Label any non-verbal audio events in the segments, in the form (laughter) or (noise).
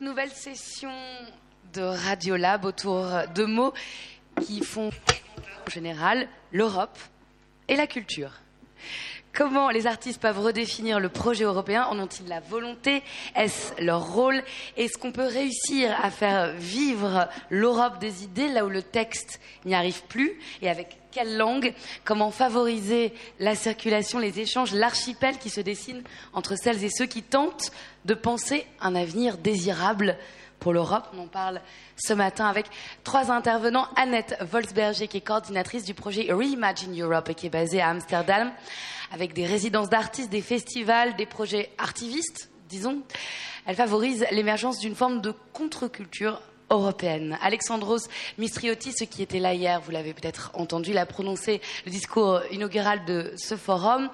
Nouvelle session de Radiolab autour de mots qui font en général l'Europe et la culture. Comment les artistes peuvent redéfinir le projet européen En ont-ils la volonté? Est-ce leur rôle? Est-ce qu'on peut réussir à faire vivre l'Europe des idées là où le texte n'y arrive plus? Et avec quelle langue? Comment favoriser la circulation, les échanges, l'archipel qui se dessine entre celles et ceux qui tentent de penser un avenir désirable pour l'Europe. On en parle ce matin avec trois intervenants. Annette Volsberger, qui est coordinatrice du projet Reimagine Europe et qui est basée à Amsterdam avec des résidences d'artistes, des festivals, des projets artivistes, disons. Elle favorise l'émergence d'une forme de contre-culture européenne. Alexandros Mistriotis, qui était là hier, vous l'avez peut-être entendu, il a prononcé le discours inaugural de ce forum.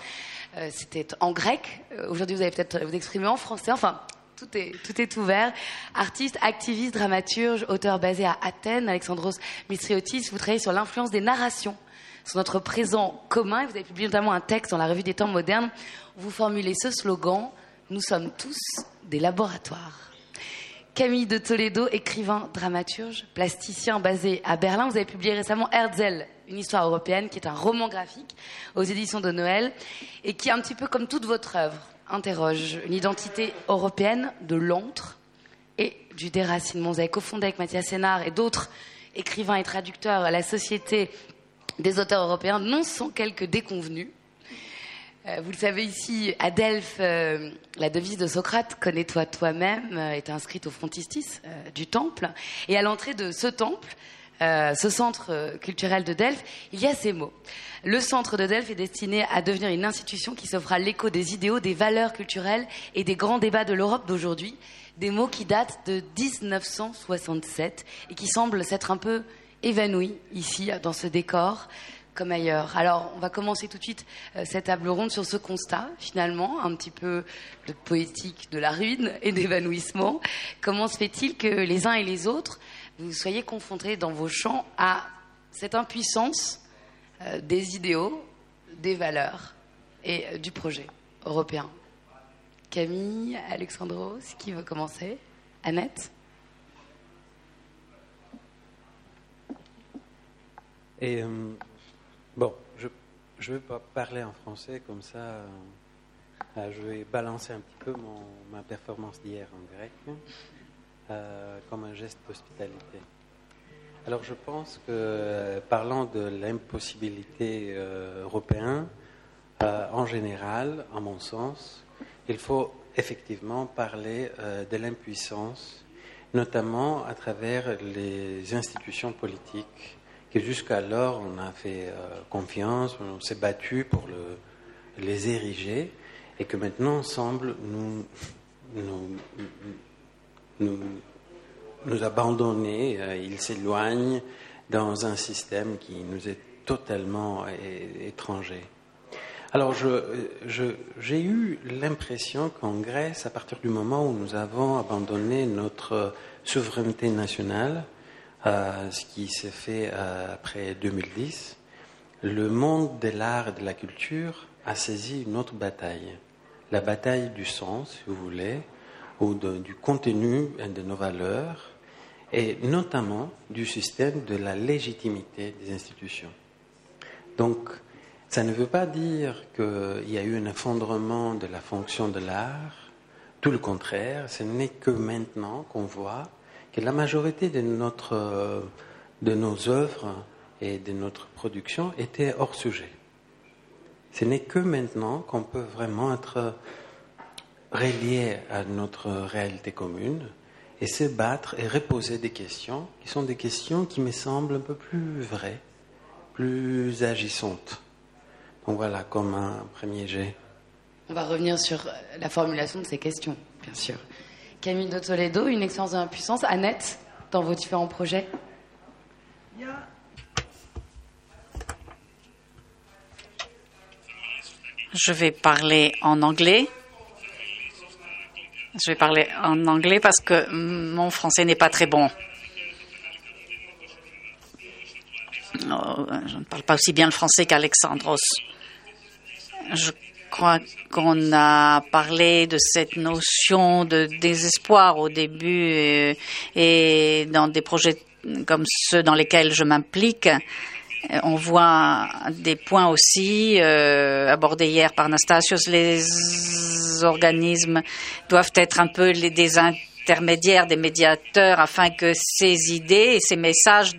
Euh, c'était en grec. Euh, aujourd'hui, vous allez peut-être vous exprimer en français. Enfin, tout est, tout est ouvert. Artiste, activiste, dramaturge, auteur basé à Athènes, Alexandros Mistriotis, vous travaillez sur l'influence des narrations sur notre présent commun. Vous avez publié notamment un texte dans la revue des temps modernes où vous formulez ce slogan Nous sommes tous des laboratoires. Camille de Toledo, écrivain, dramaturge, plasticien basé à Berlin. Vous avez publié récemment Herzl, une histoire européenne, qui est un roman graphique aux éditions de Noël et qui, un petit peu comme toute votre œuvre, interroge une identité européenne de l'antre et du déracinement. Vous avez cofondé avec Mathias Sénard et d'autres écrivains et traducteurs la Société des auteurs européens, non sans quelques déconvenus. Euh, vous le savez ici, à Delphes, euh, la devise de Socrate, connais-toi toi-même, euh, est inscrite au frontispice du temple. Et à l'entrée de ce temple, ce centre culturel de Delphes, il y a ces mots. Le centre de Delphes est destiné à devenir une institution qui s'offre à l'écho des idéaux, des valeurs culturelles et des grands débats de l'Europe d'aujourd'hui. Des mots qui datent de 1967 et qui semblent s'être un peu évanoui ici, dans ce décor, comme ailleurs. Alors, on va commencer tout de suite euh, cette table ronde sur ce constat, finalement, un petit peu de poétique de la ruine et d'évanouissement. Comment se fait-il que les uns et les autres, vous soyez confrontés dans vos champs à cette impuissance euh, des idéaux, des valeurs et euh, du projet européen. Camille, Alexandros, qui veut commencer? Annette? Et euh, bon, je ne vais pas parler en français comme ça. Je vais balancer un petit peu mon, ma performance d'hier en grec comme un geste d'hospitalité. Alors je pense que parlant de l'impossibilité européenne, en général, à mon sens, il faut effectivement parler de l'impuissance, notamment à travers les institutions politiques que jusqu'alors on a fait euh, confiance, on s'est battu pour le, les ériger, et que maintenant semble nous, nous, nous, abandonner, euh, il s'éloigne dans un système qui nous est totalement étranger. Alors, j'ai eu l'impression qu'en Grèce, à partir du moment où nous avons abandonné notre souveraineté nationale, ce qui s'est fait euh, après 2010, le monde de l'art et de la culture a saisi une autre bataille, la bataille du sens, si vous voulez, du contenu de nos valeurs, et notamment du système de la légitimité des institutions. Donc, ça ne veut pas dire qu'il y a eu un effondrement de la fonction de l'art, tout le contraire, ce n'est que maintenant qu'on voit que la majorité de, notre, de nos œuvres et de notre production étaient hors sujet. Ce n'est que maintenant qu'on peut vraiment être relié à notre réalité commune et se battre et reposer des questions qui sont des questions qui me semblent un peu plus vraies, plus agissantes. Donc voilà, comme un premier jet. On va revenir sur la formulation de ces questions, bien sûr. Camille de Toledo, une expérience d'impuissance. Annette, dans vos différents projets Je vais parler en anglais. Je vais parler en anglais parce que mon français n'est pas très bon. Oh, je ne parle pas aussi bien le français qu'Alexandros. Je crois qu'on a parlé de cette notion de désespoir au début et, et dans des projets comme ceux dans lesquels je m'implique. On voit des points aussi euh, abordés hier par Anastasios. Les organismes doivent être un peu des intermédiaires, des médiateurs, afin que ces idées et ces messages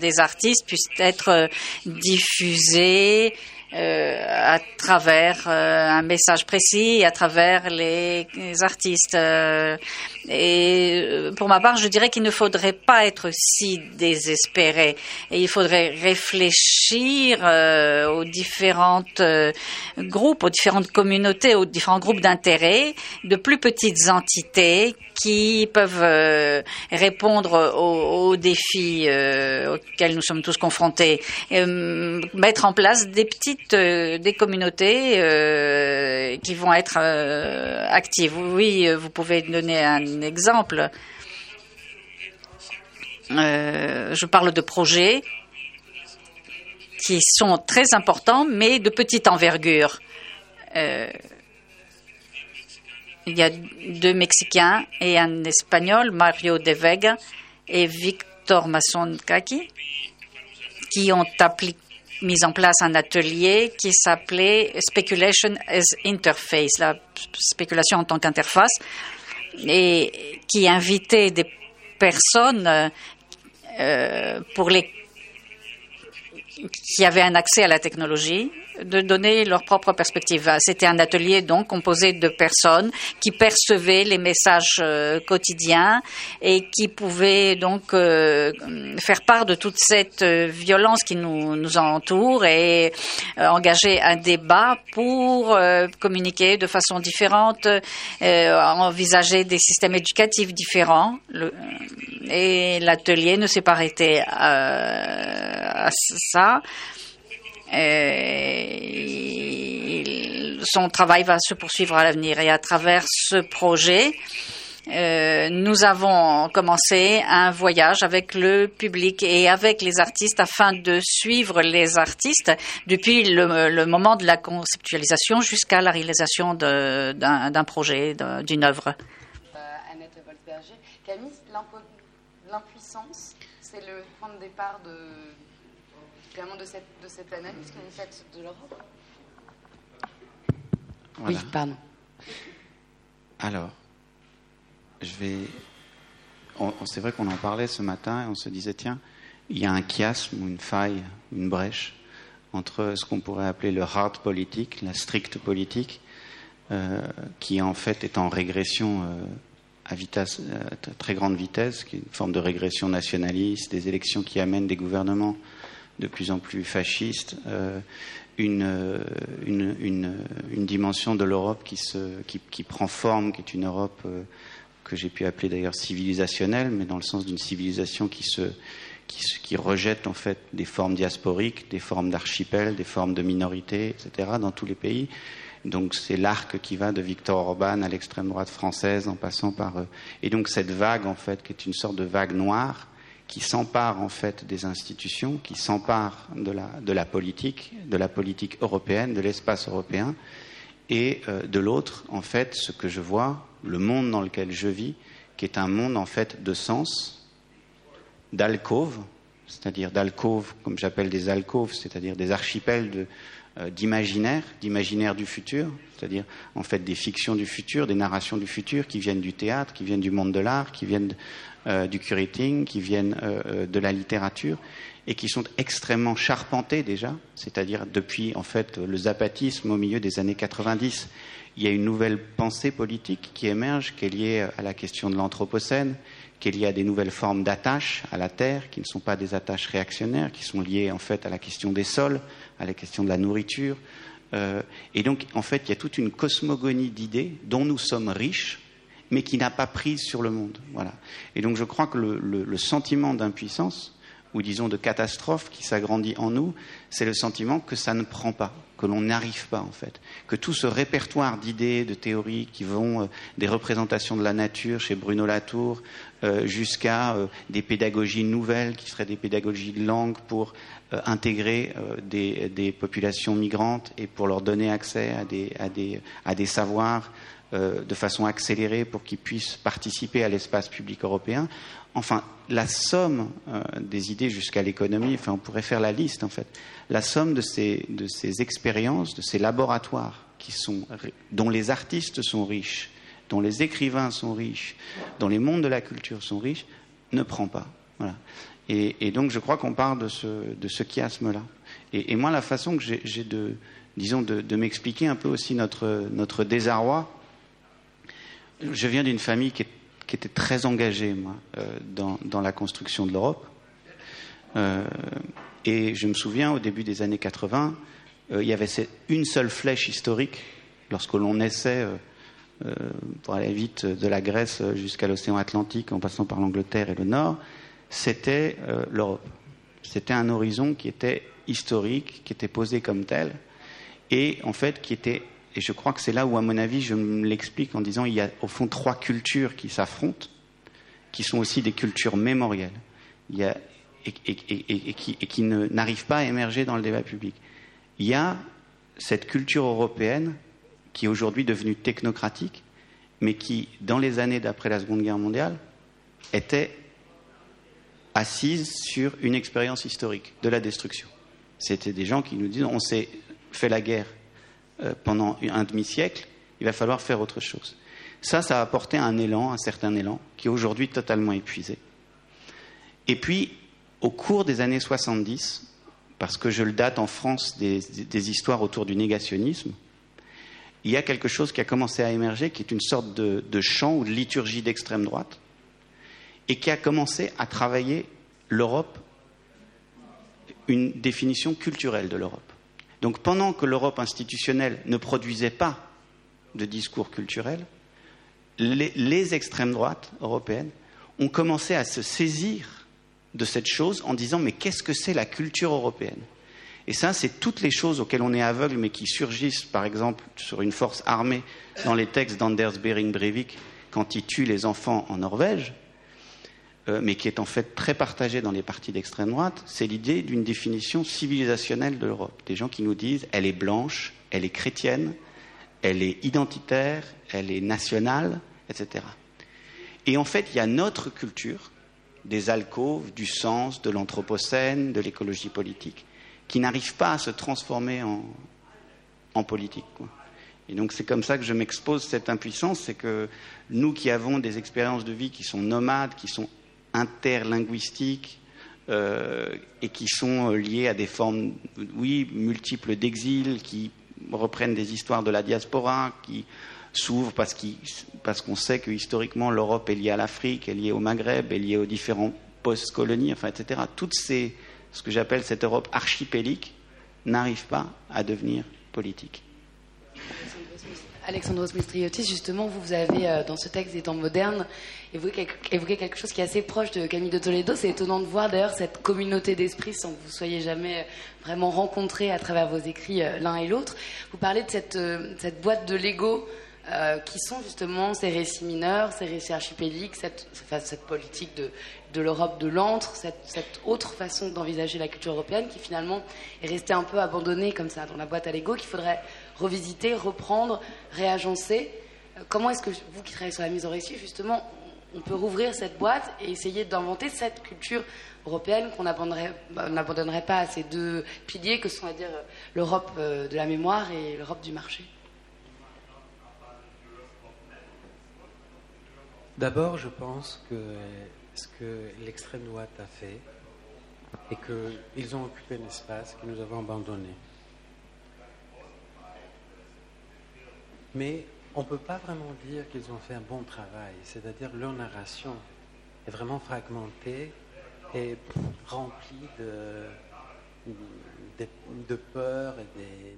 des artistes puissent être diffusés euh, à travers euh, un message précis, à travers les, artistes. Euh, et euh, pour ma part, je dirais qu'il ne faudrait pas être si désespéré. Et il faudrait réfléchir euh, aux différentes euh, groupes, aux différentes communautés, aux différents groupes d'intérêt, de plus petites entités qui peuvent répondre aux, aux défis auxquels nous sommes tous confrontés. Et, mettre en place des petites des communautés qui vont être actives. Oui, vous pouvez donner un exemple. Euh, je parle de projets qui sont très importants, mais de petite envergure. Euh, il y a deux Mexicains et un Espagnol, Mario De Vega et Victor Masonkaki, qui ont mis en place un atelier qui s'appelait Speculation as Interface, la spéculation en tant qu'interface, et qui invitait des personnes euh, pour les qui avaient un accès à la technologie de donner leur propre perspective. C'était un atelier donc composé de personnes qui percevaient les messages euh, quotidiens et qui pouvaient donc euh, faire part de toute cette euh, violence qui nous, nous entoure et engager un débat pour communiquer de façon différente, envisager des systèmes éducatifs différents. Et l'atelier ne s'est pas arrêté à ça. Son travail va se poursuivre à l'avenir. Et à travers ce projet, euh, nous avons commencé un voyage avec le public et avec les artistes afin de suivre les artistes depuis le, le moment de la conceptualisation jusqu'à la réalisation d'un projet, d'une œuvre. Euh, Annette Wolfberger. Camille, l'impuissance, c'est le point de départ de finalement de cette, de cette analyse que vous faites de l'Europe voilà. Oui, pardon. Alors, je vais. on- on- C'est vrai qu'on en parlait ce matin et on se disait tiens, il y a un chiasme ou une faille, une brèche entre ce qu'on pourrait appeler le hard politique, la stricte politique, euh, qui en fait est en régression euh, à vitesse, très grande vitesse, qui est une forme de régression nationaliste, des élections qui amènent des gouvernements de plus en plus fascistes, euh, une, euh, une, une, une dimension de l'Europe qui, qui, qui prend forme, qui est une Europe euh, que j'ai pu appeler d'ailleurs civilisationnelle, mais dans le sens d'une civilisation qui, se, qui, qui rejette en fait des formes diasporiques, des formes d'archipels, des formes de minorités, etc. dans tous les pays. Donc c'est l'arc qui va de Victor Orban à l'extrême droite française en passant par... et donc cette vague en fait qui est une sorte de vague noire qui s'empare en fait des institutions, qui s'empare de la, politique, de la politique européenne, de l'espace européen, et euh, de l'autre, en fait, ce que je vois, le monde dans lequel je vis, qui est un monde en fait de sens, d'alcôve, c'est-à-dire d'alcôve, comme j'appelle des alcôves, c'est-à-dire des archipels de, d'imaginaire, d'imaginaire du futur, c'est-à-dire en fait des fictions du futur, des narrations du futur qui viennent du théâtre, qui viennent du monde de l'art, qui viennent euh, du curating, qui viennent euh, euh, de la littérature et qui sont extrêmement charpentés déjà, c'est-à-dire depuis en fait le zapatisme au milieu des années 90. Il y a une nouvelle pensée politique qui émerge, qui est liée à la question de l'anthropocène, qui est liée à des nouvelles formes d'attache à la terre, qui ne sont pas des attaches réactionnaires, qui sont liées en fait à la question des sols, à la question de la nourriture. Euh, et donc, en fait, il y a toute une cosmogonie d'idées dont nous sommes riches, mais qui n'a pas prise sur le monde. Voilà. Et donc, je crois que le, sentiment d'impuissance ou disons de catastrophe qui s'agrandit en nous, c'est le sentiment que ça ne prend pas, que l'on n'arrive pas en fait, que tout ce répertoire d'idées, de théories qui vont euh, des représentations de la nature chez Bruno Latour jusqu'à euh, des pédagogies nouvelles qui seraient des pédagogies de langue pour intégrer des, populations migrantes et pour leur donner accès à des, savoirs de façon accélérée pour qu'ils puissent participer à l'espace public européen. Enfin, la somme euh, des idées jusqu'à l'économie, enfin, on pourrait faire la liste, en fait, la somme de ces, expériences, de ces laboratoires dont les artistes sont riches, dont les écrivains sont riches, dont les mondes de la culture sont riches, ne prend pas. Et, donc, je crois qu'on parle de ce, de ce chiasme-là. Et, moi, la façon que j'ai de, disons, de, m'expliquer un peu aussi notre, notre désarroi, je viens d'une famille qui était très engagé, moi, euh, dans, dans, la construction de l'Europe. Euh, et je me souviens, au début des années 80, euh, il y avait une seule flèche historique lorsque l'on naissait pour aller vite de la Grèce jusqu'à l'océan Atlantique en passant par l'Angleterre et le Nord, c'était l'Europe. C'était un horizon qui était historique, qui était posé comme tel, et en fait qui était et je crois que c'est là où, à mon avis, je me l'explique en disant qu'il y a au fond trois cultures qui s'affrontent, qui sont aussi des cultures mémorielles, et, qui, qui n'arrivent pas à émerger dans le débat public. Il y a cette culture européenne qui est aujourd'hui devenue technocratique, mais qui, dans les années d'après la Seconde Guerre mondiale, était assise sur une expérience historique de la destruction. C'était des gens qui nous disent on s'est fait la guerre euh, pendant un demi-siècle, il va falloir faire autre chose. Ça, ça a apporté un élan, un certain élan, qui est aujourd'hui totalement épuisé. Et puis, au cours des années 70, parce que je le date en France des, histoires autour du négationnisme, il y a quelque chose qui a commencé à émerger, qui est une sorte de, chant ou de liturgie d'extrême droite, et qui a commencé à travailler l'Europe, une définition culturelle de l'Europe. Donc pendant que l'Europe institutionnelle ne produisait pas de discours culturels, les, extrêmes droites européennes ont commencé à se saisir de cette chose en disant mais qu'est-ce que c'est la culture européenne? Et ça, c'est toutes les choses auxquelles on est aveugle mais qui surgissent, par exemple, sur une force armée dans les textes d'Anders Bering Breivik quand il tue les enfants en Norvège. Euh, mais qui est en fait très partagée dans les partis d'extrême droite, c'est l'idée d'une définition civilisationnelle de l'Europe. Des gens qui nous disent elle est blanche, elle est chrétienne, elle est identitaire, elle est nationale, etc. Et en fait, il y a notre culture, des alcôves, du sens, de l'anthropocène, de l'écologie politique, qui n'arrive pas à se transformer en, politique. Et donc c'est comme ça que je m'expose cette impuissance, c'est que nous qui avons des expériences de vie qui sont nomades, qui sont interlinguistiques euh, et qui sont euh, liées à des formes, oui, multiples d'exil, qui reprennent des histoires de la diaspora, qui s'ouvrent parce qu'on sait que historiquement l'Europe est liée à l'Afrique, est liée au Maghreb, est liée aux différents post-colonies, enfin, etc. Toutes ces, ce que j'appelle cette Europe archipélique, n'arrive pas à devenir politique. Alexandros Mistriotis, justement, vous, avez, euh, dans ce texte des temps modernes, évoqué, quelque chose qui est assez proche de Camille de Toledo. C'est étonnant de voir d'ailleurs cette communauté d'esprit sans que vous soyez jamais euh, vraiment rencontrés à travers vos écrits euh, l'un et l'autre. Vous parlez de cette boîte de Lego qui sont justement ces récits mineurs, ces récits archipéliques, cette, cette politique de, l'Europe de l'antre, cette, autre façon d'envisager la culture européenne qui finalement est restée un peu abandonnée comme ça dans la boîte à Lego, qu'il faudrait revisiter, reprendre, réagencer. Euh, comment est-ce que vous qui travaillez sur la mise en récit, justement, on peut rouvrir cette boîte et essayer d'inventer cette culture européenne qu'on bah, n'abandonnerait pas à ces deux piliers que sont à dire l'Europe euh, de la mémoire et l'Europe du marché? D'abord, je pense que ce que l'extrême droite a fait et qu'ils ont occupé un espace que nous avons abandonné. Mais on ne peut pas vraiment dire qu'ils ont fait un bon travail, c'est-à-dire leur narration est vraiment fragmentée et remplie de, de, peur et des,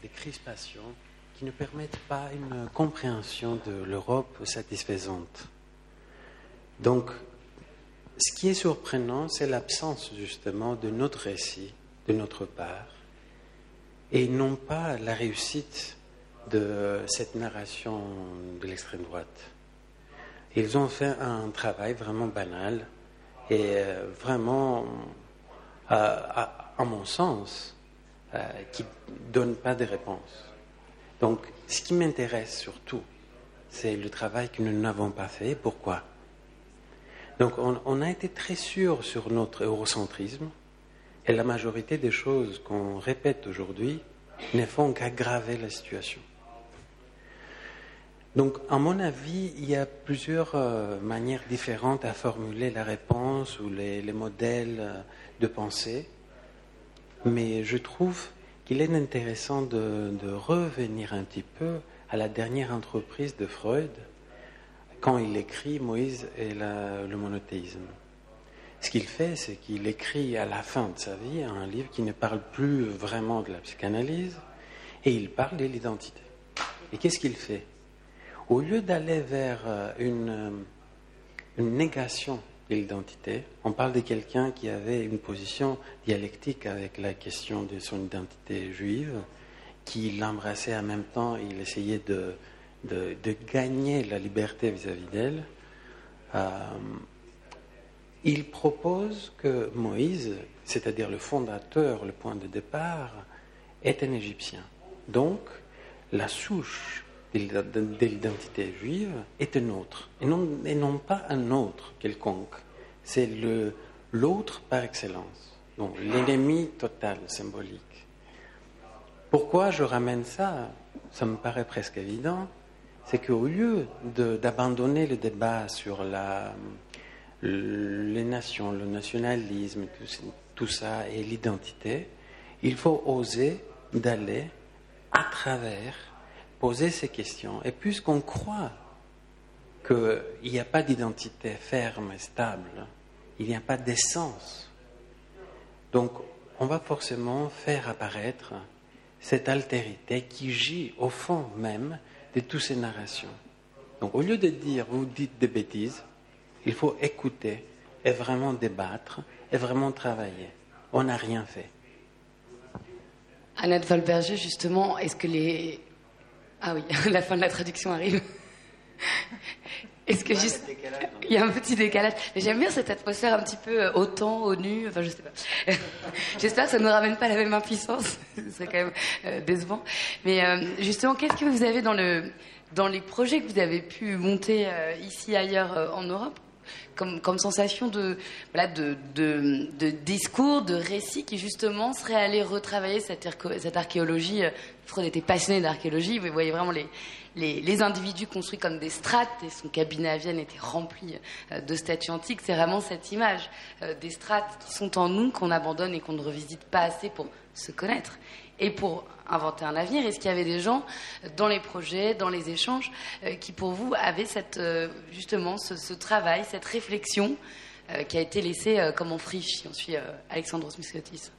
des, crispations ne permettent pas une compréhension de l'Europe satisfaisante. Donc, ce qui est surprenant, c'est l'absence justement de notre récit, de notre part, et non pas la réussite de cette narration de l'extrême droite. Ils ont fait un travail vraiment banal et euh, vraiment, à, mon sens, euh, qui ne donne pas de réponse. Donc, ce qui m'intéresse surtout, c'est le travail que nous n'avons pas fait. Pourquoi? Donc, on, a été très sûr sur notre eurocentrisme, et la majorité des choses qu'on répète aujourd'hui ne font qu'aggraver la situation. Donc, à mon avis, il y a plusieurs euh, manières différentes à formuler la réponse ou les, modèles euh, de pensée, mais je trouve qu'il est intéressant de, revenir un petit peu à la dernière entreprise de Freud quand il écrit Moïse et le monothéisme. Ce qu'il fait, c'est qu'il écrit à la fin de sa vie un livre qui ne parle plus vraiment de la psychanalyse et il parle de l'identité. Et qu'est-ce qu'il fait? Au lieu d'aller vers euh, euh, une, négation de l'identité, on parle de quelqu'un qui avait une position dialectique avec la question de son identité juive, qui l'embrassait en même temps, il essayait de, gagner la liberté vis-à-vis d'elle. Euh, il propose que Moïse, c'est-à-dire le fondateur, le point de départ, est un Égyptien. Donc, la souche de l'identité juive est un autre, et non, et non pas un autre quelconque. C'est l'autre par excellence, donc l'ennemi total, symbolique. Pourquoi je ramène ça? Ça me paraît presque évident. C'est qu'au lieu d'abandonner le débat sur la, les nations, le nationalisme, tout, tout ça et l'identité, il faut oser d'aller à travers poser ces questions. Et puisqu'on croit qu'il n'y a pas d'identité ferme et stable, il n'y a pas d'essence, donc on va forcément faire apparaître cette altérité qui gît au fond même de toutes ces narrations. Donc au lieu de dire vous dites des bêtises, il faut écouter et vraiment débattre et vraiment travailler. On n'a rien fait. Annette Valberger, justement, est-ce que les, ah oui, (laughs) la fin de la traduction arrive. Est-ce que juste. Il y a un petit décalage. Mais j'aime bien cette atmosphère un petit peu euh, au temps, au nu. Enfin, je sais pas. (laughs) J'espère que ça ne nous ramène pas la même impuissance. (laughs) Ce serait quand même euh, décevant. Mais euh, justement, qu'est-ce que vous avez dans, le, dans les projets que vous avez pu monter ici, ailleurs en Europe? Comme, comme, sensation de, voilà, de, de, de, discours, de récit qui justement serait allé retravailler cette, cette archéologie Freud était passionné d'archéologie. Vous voyez vraiment les, les, individus construits comme des strates, et son cabinet à Vienne était rempli euh, de statues antiques. C'est vraiment cette image euh, des strates qui sont en nous, qu'on abandonne et qu'on ne revisite pas assez pour se connaître et pour inventer un avenir. Est-ce qu'il y avait des gens dans les projets, dans les échanges, euh, qui pour vous avaient justement ce, travail, cette réflexion qui a été laissée comme en friche? On suit Alexandros Miskotis.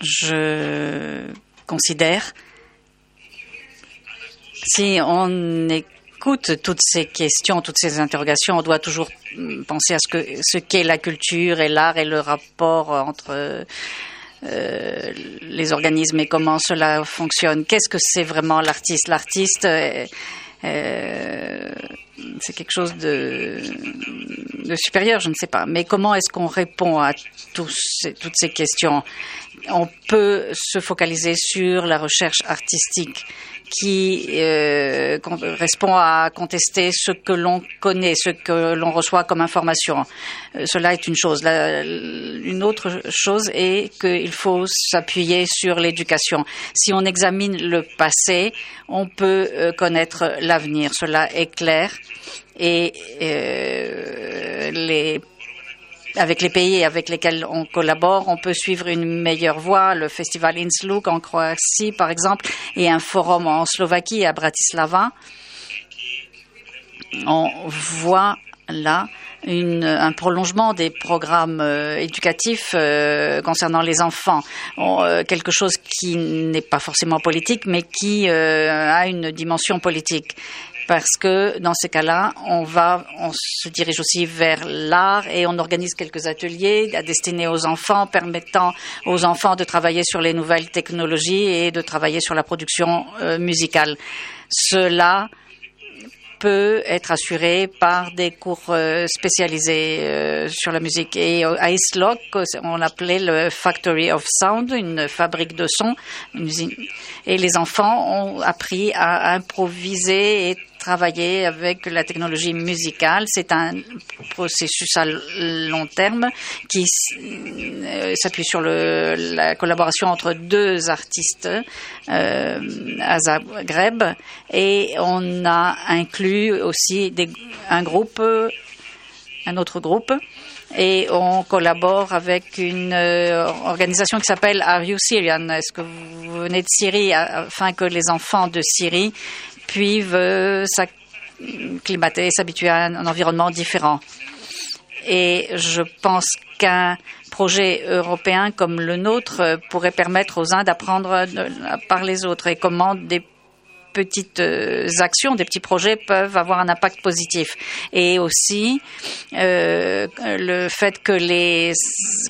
Je considère, si on écoute toutes ces questions, toutes ces interrogations, on doit toujours penser à ce que ce qu'est la culture et l'art et le rapport entre euh, les organismes et comment cela fonctionne. Qu'est-ce que c'est vraiment l'artiste? L'artiste, euh, c'est quelque chose de, supérieur, je ne sais pas. Mais comment est-ce qu'on répond à toutes ces questions? On peut se focaliser sur la recherche artistique qui euh, correspond à contester ce que l'on connaît, ce que l'on reçoit comme information. Euh, cela est une chose. une autre chose est qu'il faut s'appuyer sur l'éducation. Si on examine le passé, on peut euh, connaître l'avenir. Cela est clair. Et les avec les pays avec lesquels on collabore, on peut suivre une meilleure voie. Le festival Innsbruck en Croatie, par exemple, et un forum en Slovaquie à Bratislava. On voit là un prolongement des programmes euh, éducatifs euh, concernant les enfants, euh, quelque chose qui n'est pas forcément politique, mais qui a une dimension politique. Parce que dans ces cas-là, on va, on se dirige aussi vers l'art et on organise quelques ateliers destinés aux enfants, permettant aux enfants de travailler sur les nouvelles technologies et de travailler sur la production euh, musicale. Cela peut être assuré par des cours euh, spécialisés euh, sur la musique. Et à Islock, on l'appelait le Factory of Sound, une fabrique de son. Et les enfants ont appris à improviser et travailler avec la technologie musicale. C'est un processus à long terme qui euh, s'appuie sur le, la collaboration entre deux artistes euh, à Zagreb et on a inclus aussi des, un groupe, un autre groupe et on collabore avec une euh, organisation qui s'appelle Are You Syrian? Est-ce que vous venez de Syrie afin que les enfants de Syrie puissent s'acclimater, s'habituer à un, environnement différent. Et je pense qu'un projet européen comme le nôtre pourrait permettre aux uns d'apprendre par les autres et comment des petites euh, actions, des petits projets peuvent avoir un impact positif. Et aussi euh, le fait que les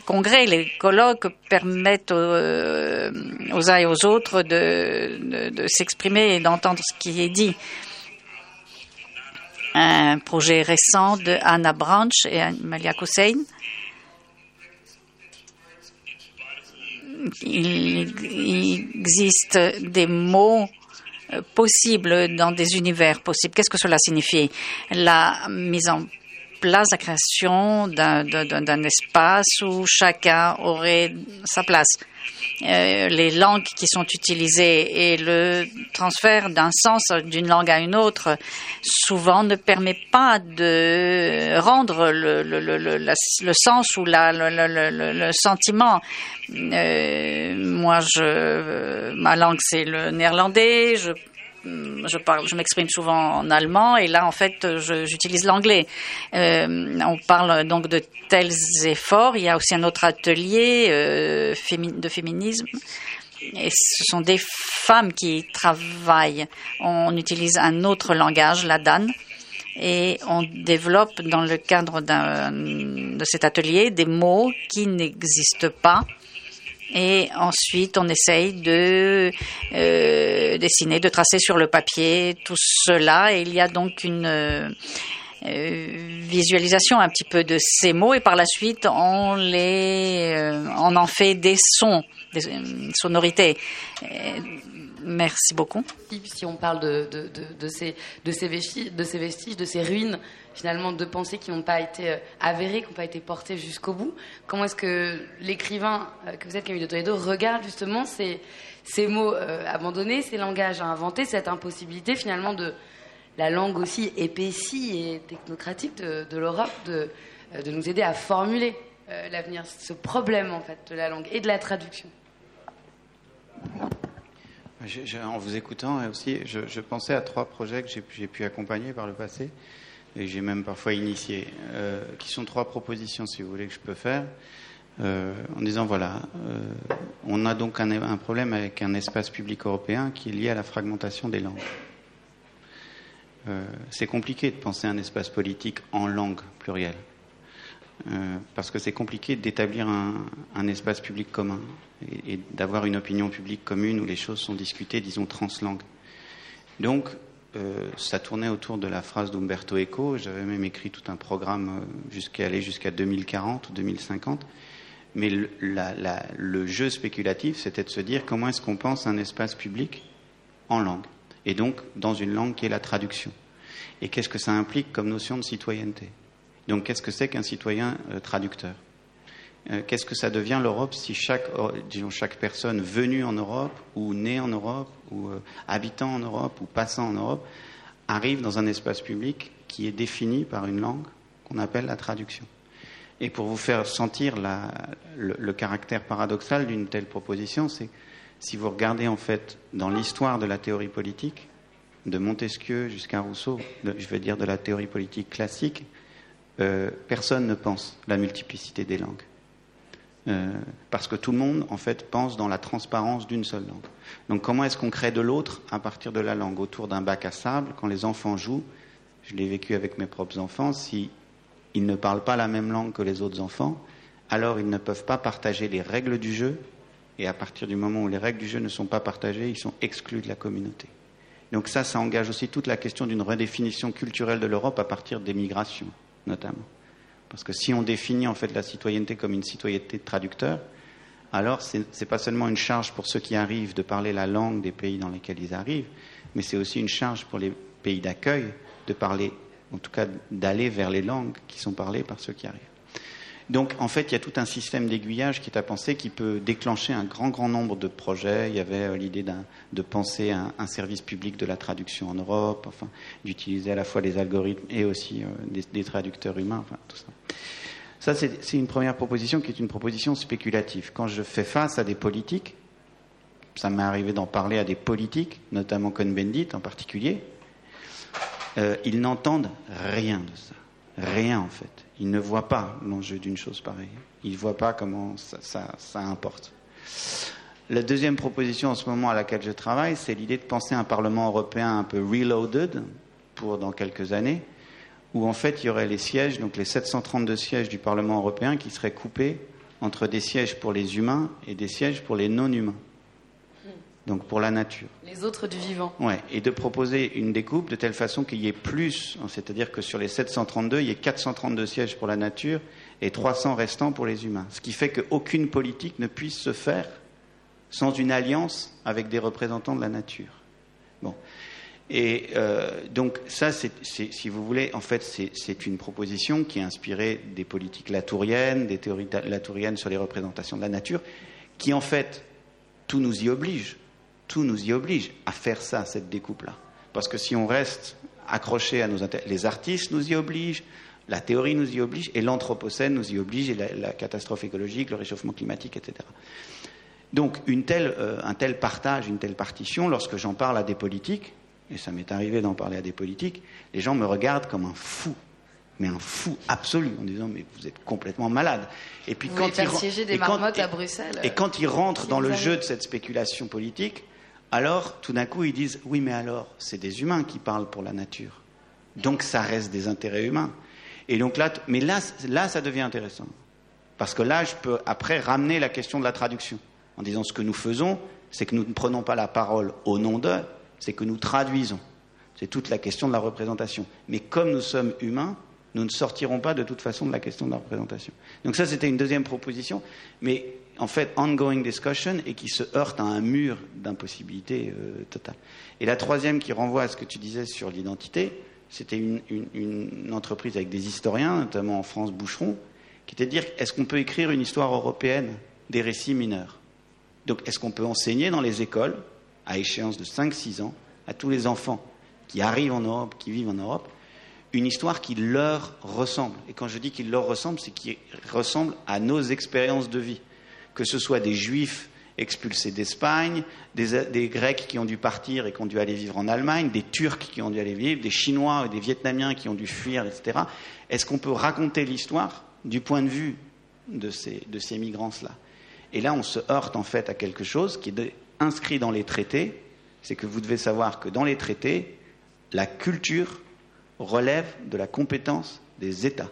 congrès, les colloques permettent aux, euh, uns et aux autres de, s'exprimer et d'entendre ce qui est dit un projet récent de Anna Branch et Malia Hussein. Il existe des mots possible dans des univers possibles. Qu'est-ce que cela signifie? La mise en place, la création d'un espace où chacun aurait sa place. Euh, les langues qui sont utilisées et le transfert d'un sens d'une langue à une autre souvent ne permet pas de rendre le, sens ou le, sentiment. Euh, moi, je, ma langue c'est le néerlandais. Je je parle, je m'exprime souvent en allemand et là en fait j'utilise l'anglais. Euh, on parle donc de tels efforts. Il y a aussi un autre atelier euh, de féminisme. Et ce sont des femmes qui travaillent. On utilise un autre langage, la Dan, et on développe dans le cadre de cet atelier des mots qui n'existent pas et ensuite, on essaye de euh, dessiner, de tracer sur le papier tout cela. Et il y a donc une euh, visualisation un petit peu de ces mots. Et par la suite, on les, euh, on en fait des sons, des sonorités. Merci beaucoup. Si on parle de, ces, vestiges, de ces ruines, finalement, de pensées qui n'ont pas été euh, avérées, qui n'ont pas été portées jusqu'au bout, comment est-ce que l'écrivain euh, que vous êtes, Camille de Toledo, regarde justement ces, mots euh, abandonnés, ces langages à inventer, cette impossibilité finalement de la langue aussi épaissie et technocratique de, l'Europe de nous aider à formuler l'avenir, ce problème en fait de la langue et de la traduction? En vous écoutant aussi, je, pensais à trois projets que j'ai pu accompagner par le passé et j'ai même parfois initié, euh, qui sont trois propositions, si vous voulez, que je peux faire, euh, en disant voilà, euh, on a donc un, un, problème avec un espace public européen qui est lié à la fragmentation des langues. c'est compliqué de penser un espace politique en langue plurielle. Euh, parce que c'est compliqué d'établir un, espace public commun et, d'avoir une opinion publique commune où les choses sont discutées, disons, translangues. Donc, euh, ça tournait autour de la phrase d'Umberto Eco. J'avais même écrit tout un programme euh, jusqu'à aller jusqu'à 2040 ou 2050. Mais le, la, le jeu spéculatif, c'était de se dire comment est-ce qu'on pense un espace public en langue, et donc dans une langue qui est la traduction. Et qu'est-ce que ça implique comme notion de citoyenneté? Donc qu'est-ce que c'est qu'un citoyen euh, traducteur? Euh, Qu'est-ce que ça devient l'Europe si chaque, disons, chaque personne venue en Europe ou née en Europe ou euh, habitant en Europe ou passant en Europe arrive dans un espace public qui est défini par une langue qu'on appelle la traduction? Et pour vous faire sentir le, caractère paradoxal d'une telle proposition, c'est si vous regardez en fait dans l'histoire de la théorie politique, de Montesquieu jusqu'à Rousseau, je vais dire de la théorie politique classique, euh, personne ne pense la multiplicité des langues. Euh, parce que tout le monde, en fait, pense dans la transparence d'une seule langue. Donc, comment est-ce qu'on crée de l'autre à partir de la langue Autour d'un bac à sable, quand les enfants jouent, je l'ai vécu avec mes propres enfants, si ils ne parlent pas la même langue que les autres enfants, alors ils ne peuvent pas partager les règles du jeu, et à partir du moment où les règles du jeu ne sont pas partagées, ils sont exclus de la communauté. Donc ça, ça engage aussi toute la question d'une redéfinition culturelle de l'Europe à partir des migrations, notamment. Parce que si on définit en fait la citoyenneté comme une citoyenneté de traducteurs, alors ce n'est pas seulement une charge pour ceux qui arrivent de parler la langue des pays dans lesquels ils arrivent, mais c'est aussi une charge pour les pays d'accueil de parler, en tout cas d'aller vers les langues qui sont parlées par ceux qui arrivent. Donc, en fait, il y a tout un système d'aiguillage qui est à penser qui peut déclencher un grand, grand nombre de projets. Il y avait euh, l'idée de penser un, un, service public de la traduction en Europe, enfin, d'utiliser à la fois les algorithmes et aussi euh, des, traducteurs humains, enfin, tout ça. Ça, c'est une première proposition qui est une proposition spéculative. Quand je fais face à des politiques, ça m'est arrivé d'en parler à des politiques, notamment Cohn-Bendit en particulier, euh, ils n'entendent rien de ça. Rien, en fait. Ils ne voient pas l'enjeu d'une chose pareille. Ils ne voient pas comment ça, importe. La deuxième proposition en ce moment à laquelle je travaille, c'est l'idée de penser un Parlement européen un peu reloaded pour dans quelques années, où en fait il y aurait les sièges, donc les 732 sièges du Parlement européen qui seraient coupés entre des sièges pour les humains et des sièges pour les non-humains donc pour la nature. Les autres du vivant. Ouais, et de proposer une découpe de telle façon qu'il y ait plus, c'est-à-dire que sur les 732, il y ait 432 sièges pour la nature et 300 restants pour les humains. Ce qui fait qu'aucune politique ne puisse se faire sans une alliance avec des représentants de la nature. Bon. Et euh, donc ça, si vous voulez, en fait, c'est une proposition qui est inspirée des politiques latouriennes, des théories latouriennes sur les représentations de la nature, qui en fait, tout nous y oblige tout nous y oblige à faire ça, cette découpe-là. Parce que si on reste accroché à nos les artistes nous y obligent, la théorie nous y oblige, et l'anthropocène nous y oblige, et la, la, catastrophe écologique, le réchauffement climatique, etc. Donc, une telle, euh, un tel partage, une telle partition, lorsque j'en parle à des politiques, et ça m'est arrivé d'en parler à des politiques, les gens me regardent comme un fou, mais un fou absolu, en disant mais vous êtes complètement malade. Et puis vous quand ils des marmottes à Bruxelles. Et quand ils rentrent dans le jeu de cette spéculation politique, alors tout d'un coup ils disent oui mais alors c'est des humains qui parlent pour la nature. Donc ça reste des intérêts humains. Et donc là, mais là, là ça devient intéressant. Parce que là, je peux après ramener la question de la traduction. En disant ce que nous faisons, c'est que nous ne prenons pas la parole au nom d'eux, c'est que nous traduisons. C'est toute la question de la représentation. Mais comme nous sommes humains, nous ne sortirons pas de toute façon de la question de la représentation. Donc ça, c'était une deuxième proposition. Mais en fait ongoing discussion et qui se heurte à un mur d'impossibilité euh, totale. Et la troisième qui renvoie à ce que tu disais sur l'identité, c'était une, entreprise avec des historiens, notamment en France Boucheron, qui était de dire est-ce qu'on peut écrire une histoire européenne des récits mineurs? Donc est-ce qu'on peut enseigner dans les écoles, à échéance de 5-6 ans, à tous les enfants qui arrivent en Europe, qui vivent en Europe, une histoire qui leur ressemble? Et quand je dis qu'il leur ressemble, c'est qui ressemble à nos expériences de vie que ce soit des juifs expulsés d'Espagne, des, Grecs qui ont dû partir et qui ont dû aller vivre en Allemagne, des Turcs qui ont dû aller vivre, des Chinois et des Vietnamiens qui ont dû fuir, etc. Est-ce qu'on peut raconter l'histoire du point de vue de ces, de ces migrants-là? Et là, on se heurte en fait à quelque chose qui est inscrit dans les traités, c'est que vous devez savoir que dans les traités, la culture relève de la compétence des États.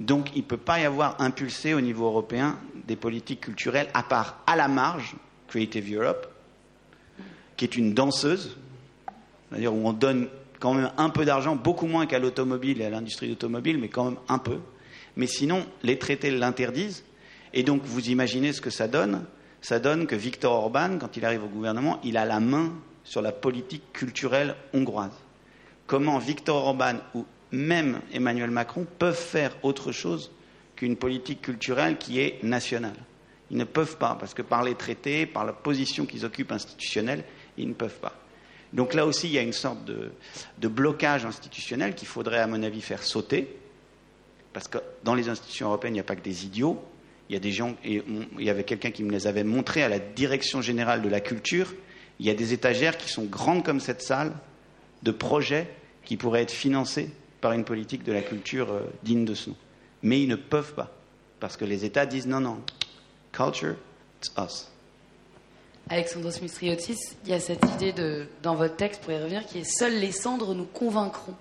Donc il ne peut pas y avoir impulsé au niveau européen des politiques culturelles à part à la marge, Creative Europe, qui est une danseuse, c'est-à-dire où on donne quand même un peu d'argent, beaucoup moins qu'à l'automobile et à l'industrie automobile, mais quand même un peu. Mais sinon, les traités l'interdisent. Et donc, vous imaginez ce que ça donne Ça donne que Viktor Orban, quand il arrive au gouvernement, il a la main sur la politique culturelle hongroise. Comment Viktor Orban ou même Emmanuel Macron peuvent faire autre chose qu'une politique culturelle qui est nationale. Ils ne peuvent pas, parce que par les traités, par la position qu'ils occupent institutionnelle, ils ne peuvent pas. Donc là aussi, il y a une sorte de, blocage institutionnel qu'il faudrait, à mon avis, faire sauter, parce que dans les institutions européennes, il n'y a pas que des idiots. Il y a des gens, et il y avait quelqu'un qui me les avait montrés à la direction générale de la culture. Il y a des étagères qui sont grandes comme cette salle, de projets qui pourraient être financés par une politique de la culture euh, digne de ce nom. Mais ils ne peuvent pas. Parce que les États disent non, non, culture, it's us. Alexandros Mistriotis, il y a cette idée de, dans votre texte, pour y revenir, qui est seules les cendres nous convaincront.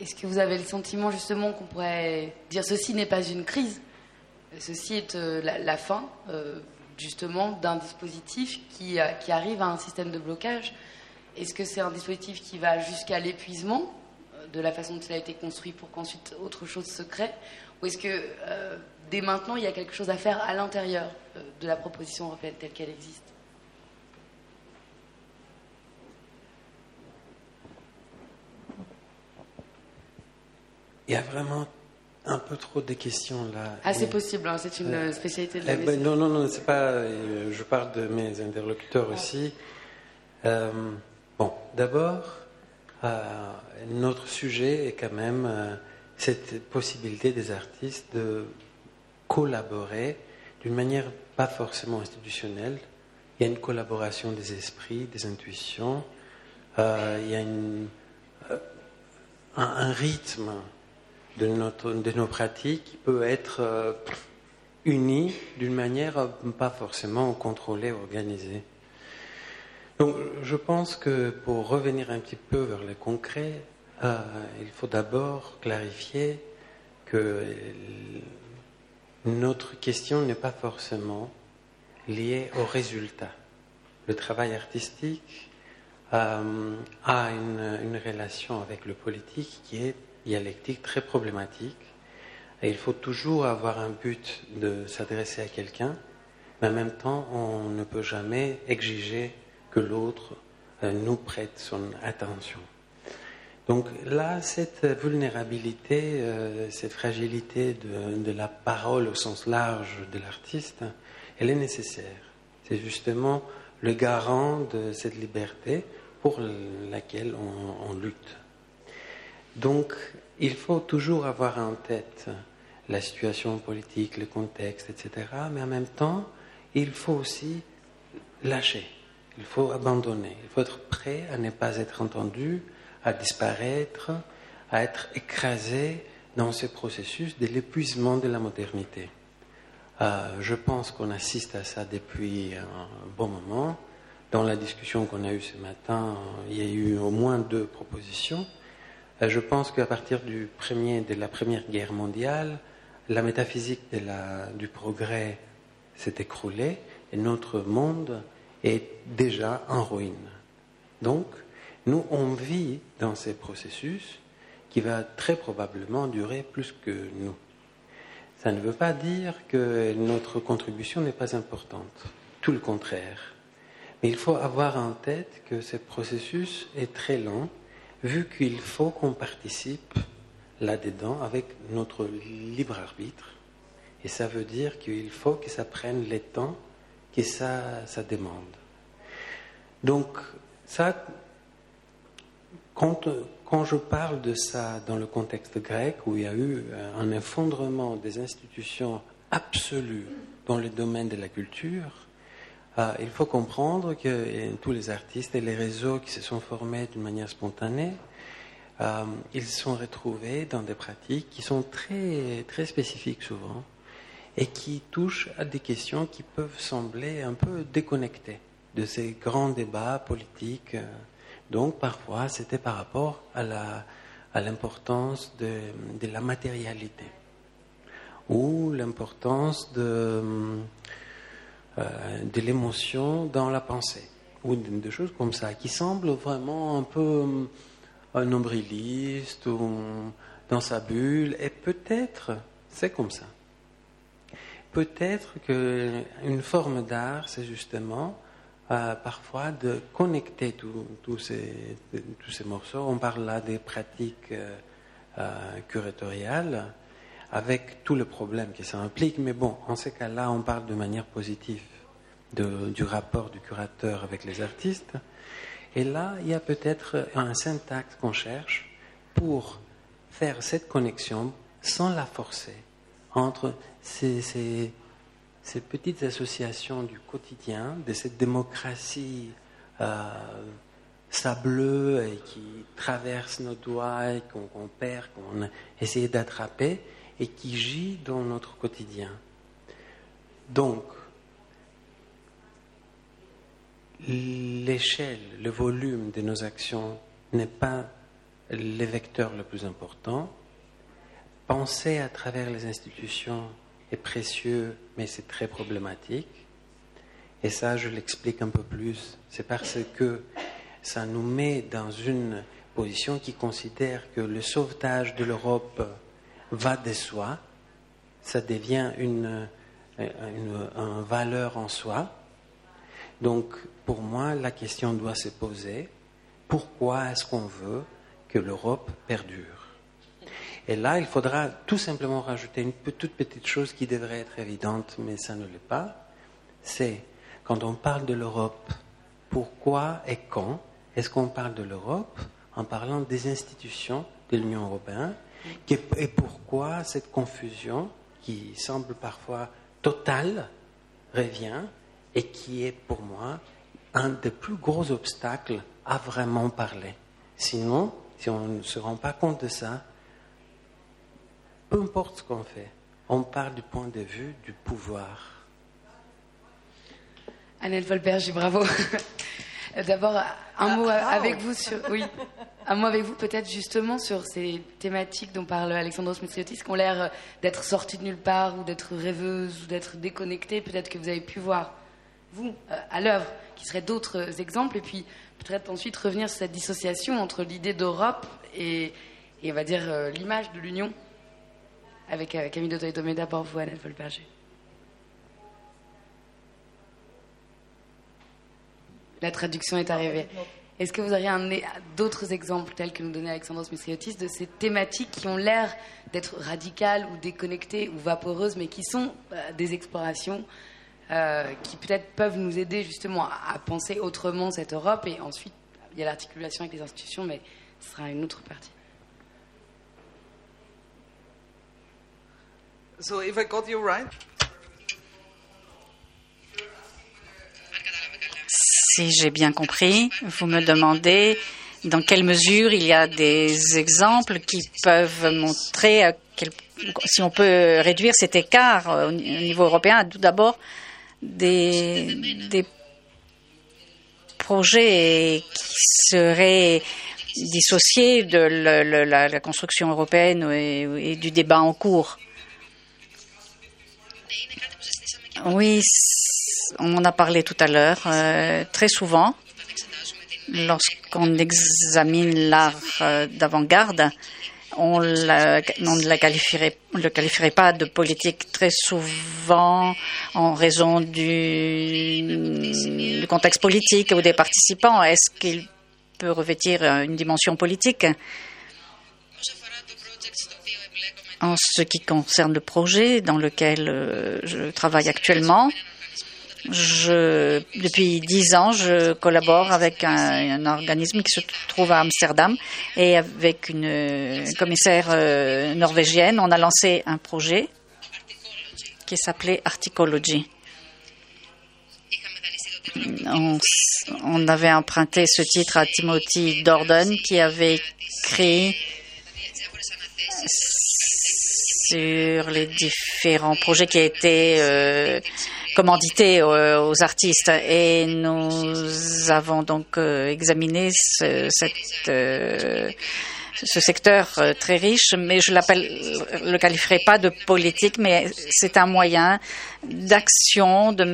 Est-ce que vous avez le sentiment justement qu'on pourrait dire ceci n'est pas une crise, ceci est euh, la, fin euh, justement d'un dispositif qui, qui, arrive à un système de blocage Est-ce que c'est un dispositif qui va jusqu'à l'épuisement? De la façon dont il a été construit pour qu'ensuite autre chose se crée Ou est-ce que euh, dès maintenant il y a quelque chose à faire à l'intérieur de la proposition européenne telle qu'elle existe? Il y a vraiment un peu trop de questions là. Ah, c'est possible, hein, c'est une euh, spécialité de la eh ben, Non, non, non, c'est pas. Euh, je parle de mes interlocuteurs ah. aussi. Euh, bon, d'abord, euh, notre sujet est quand même euh, cette possibilité des artistes de collaborer d'une manière pas forcément institutionnelle. Il y a une collaboration des esprits, des intuitions. il y a un, un rythme de, notre, de nos pratiques qui peut être euh, uni d'une manière euh, pas forcément contrôlée, organisée. Donc je pense que pour revenir un petit peu vers le concret, euh, il faut d'abord clarifier que notre question n'est pas forcément liée au résultat. Le travail artistique euh, a une, relation avec le politique qui est dialectique très problématique. Il faut toujours avoir un but de s'adresser à quelqu'un, mais en même temps, on ne peut jamais exiger que l'autre euh, nous prête son attention. Donc là, cette vulnérabilité, euh, cette fragilité de, la parole au sens large de l'artiste, elle est nécessaire. C'est justement le garant de cette liberté pour laquelle on lutte. Donc, il faut toujours avoir en tête la situation politique, le contexte, etc. Mais en même temps, il faut aussi lâcher, il faut abandonner, il faut être prêt à ne pas être entendu, à disparaître, à être écrasé dans ce processus de l'épuisement de la modernité. Euh, je pense qu'on assiste à ça depuis un bon moment. Dans la discussion qu'on a eue ce matin, il y a eu au moins deux propositions. Euh, je pense qu'à partir du premier, de la Première Guerre mondiale, la métaphysique du progrès s'est écroulée et notre monde est déjà en ruine. Donc, nous, on vit dans ces processus qui va très probablement durer plus que nous. Ça ne veut pas dire que notre contribution n'est pas importante, tout le contraire. Mais il faut avoir en tête que ce processus est très lent vu qu'il faut qu'on participe là-dedans avec notre libre arbitre. Et ça veut dire qu'il faut que ça prenne le temps que ça, ça demande. Donc, ça, quand, quand je parle de ça dans le contexte grec, où il y a eu un effondrement des institutions absolues dans le domaine de la culture, ah, il faut comprendre que tous les artistes et les réseaux qui se sont formés d'une manière spontanée, euh, ils sont retrouvés dans des pratiques qui sont très, très spécifiques souvent et qui touchent à des questions qui peuvent sembler un peu déconnectées de ces grands débats politiques. Donc parfois c'était par rapport à à l'importance de, de, la matérialité ou l'importance de euh, de l'émotion dans la pensée, ou des choses comme ça, qui semblent vraiment un peu euh, un nombriliste ou dans sa bulle, et peut-être c'est comme ça. Peut-être qu'une forme d'art, c'est justement euh, parfois de connecter tous ces, ces morceaux. On parle là des pratiques euh, euh, curatoriales avec tout le problème que ça implique. Mais bon, en ce cas-là, on parle de manière positive du rapport du curateur avec les artistes. Et là, il y a peut-être un syntaxe qu'on cherche pour faire cette connexion sans la forcer entre ces, petites associations du quotidien, de cette démocratie euh, sableuse et qui traverse nos doigts et qu'on qu perd, qu'on essaie d'attraper, et qui gît dans notre quotidien. Donc, l'échelle, le volume de nos actions n'est pas le vecteur le plus important. Penser à travers les institutions est précieux, mais c'est très problématique. Et ça, je l'explique un peu plus. C'est parce que ça nous met dans une position qui considère que le sauvetage de l'Europe va de soi. Ça devient une, valeur en soi. Donc, pour moi, la question doit se poser pourquoi est-ce qu'on veut que l'Europe perdure? Et là, il faudra tout simplement rajouter une toute petite chose qui devrait être évidente, mais ça ne l'est pas. C'est quand on parle de l'Europe, pourquoi et quand est-ce qu'on parle de l'Europe en parlant des institutions de l'Union européenne et pourquoi cette confusion qui semble parfois totale revient et qui est pour moi un des plus gros obstacles à vraiment parler. Sinon, si on ne se rend pas compte de ça, peu importe ce qu'on fait, on parle du point de vue du pouvoir. Annette Volberg, bravo. (laughs) D'abord, un mot avec vous sur, oui, un mot avec vous peut-être justement sur ces thématiques dont parle Alexandros Mitriotis, qui ont l'air d'être sorties de nulle part ou d'être rêveuses ou d'être déconnectées. Peut-être que vous avez pu voir vous à l'œuvre, qui seraient d'autres exemples, et puis peut-être ensuite revenir sur cette dissociation entre l'idée d'Europe et, et, on va dire l'image de l'Union, avec Camille Daudet mais d'abord vous, Annette Volberger. La traduction est arrivée. Est-ce que vous auriez d'autres exemples tels que nous donnait Alexandros Mistriotis de ces thématiques qui ont l'air d'être radicales ou déconnectées ou vaporeuses, mais qui sont euh, des explorations euh, qui peut-être peuvent nous aider justement à, à, penser autrement cette Europe? Et ensuite, il y a l'articulation avec les institutions, mais ce sera une autre partie. Si j'ai bien compris, vous me demandez dans quelle mesure il y a des exemples qui peuvent montrer quel, si on peut réduire cet écart au niveau européen. Tout d'abord, des, projets qui seraient dissociés de la, construction européenne et, du débat en cours. Oui, on en a parlé tout à l'heure, euh, très souvent, lorsqu'on examine l'art euh, d'avant-garde, on, ne le qualifierait pas de politique très souvent en raison du, du contexte politique ou des participants. Est-ce qu'il peut revêtir une dimension politique? En ce qui concerne le projet dans lequel euh, je travaille actuellement, depuis dix ans, je collabore avec un, organisme qui se trouve à Amsterdam et avec une commissaire euh, norvégienne, on a lancé un projet qui s'appelait Articology. On, on, avait emprunté ce titre à Timothy Dorden qui avait écrit sur les différents projets qui étaient euh, commandité aux, aux, artistes. Et nous avons donc euh, examiné ce, cette, euh, ce secteur euh, très riche, mais je l'appelle, le qualifierai pas de politique, mais c'est un moyen d'action, de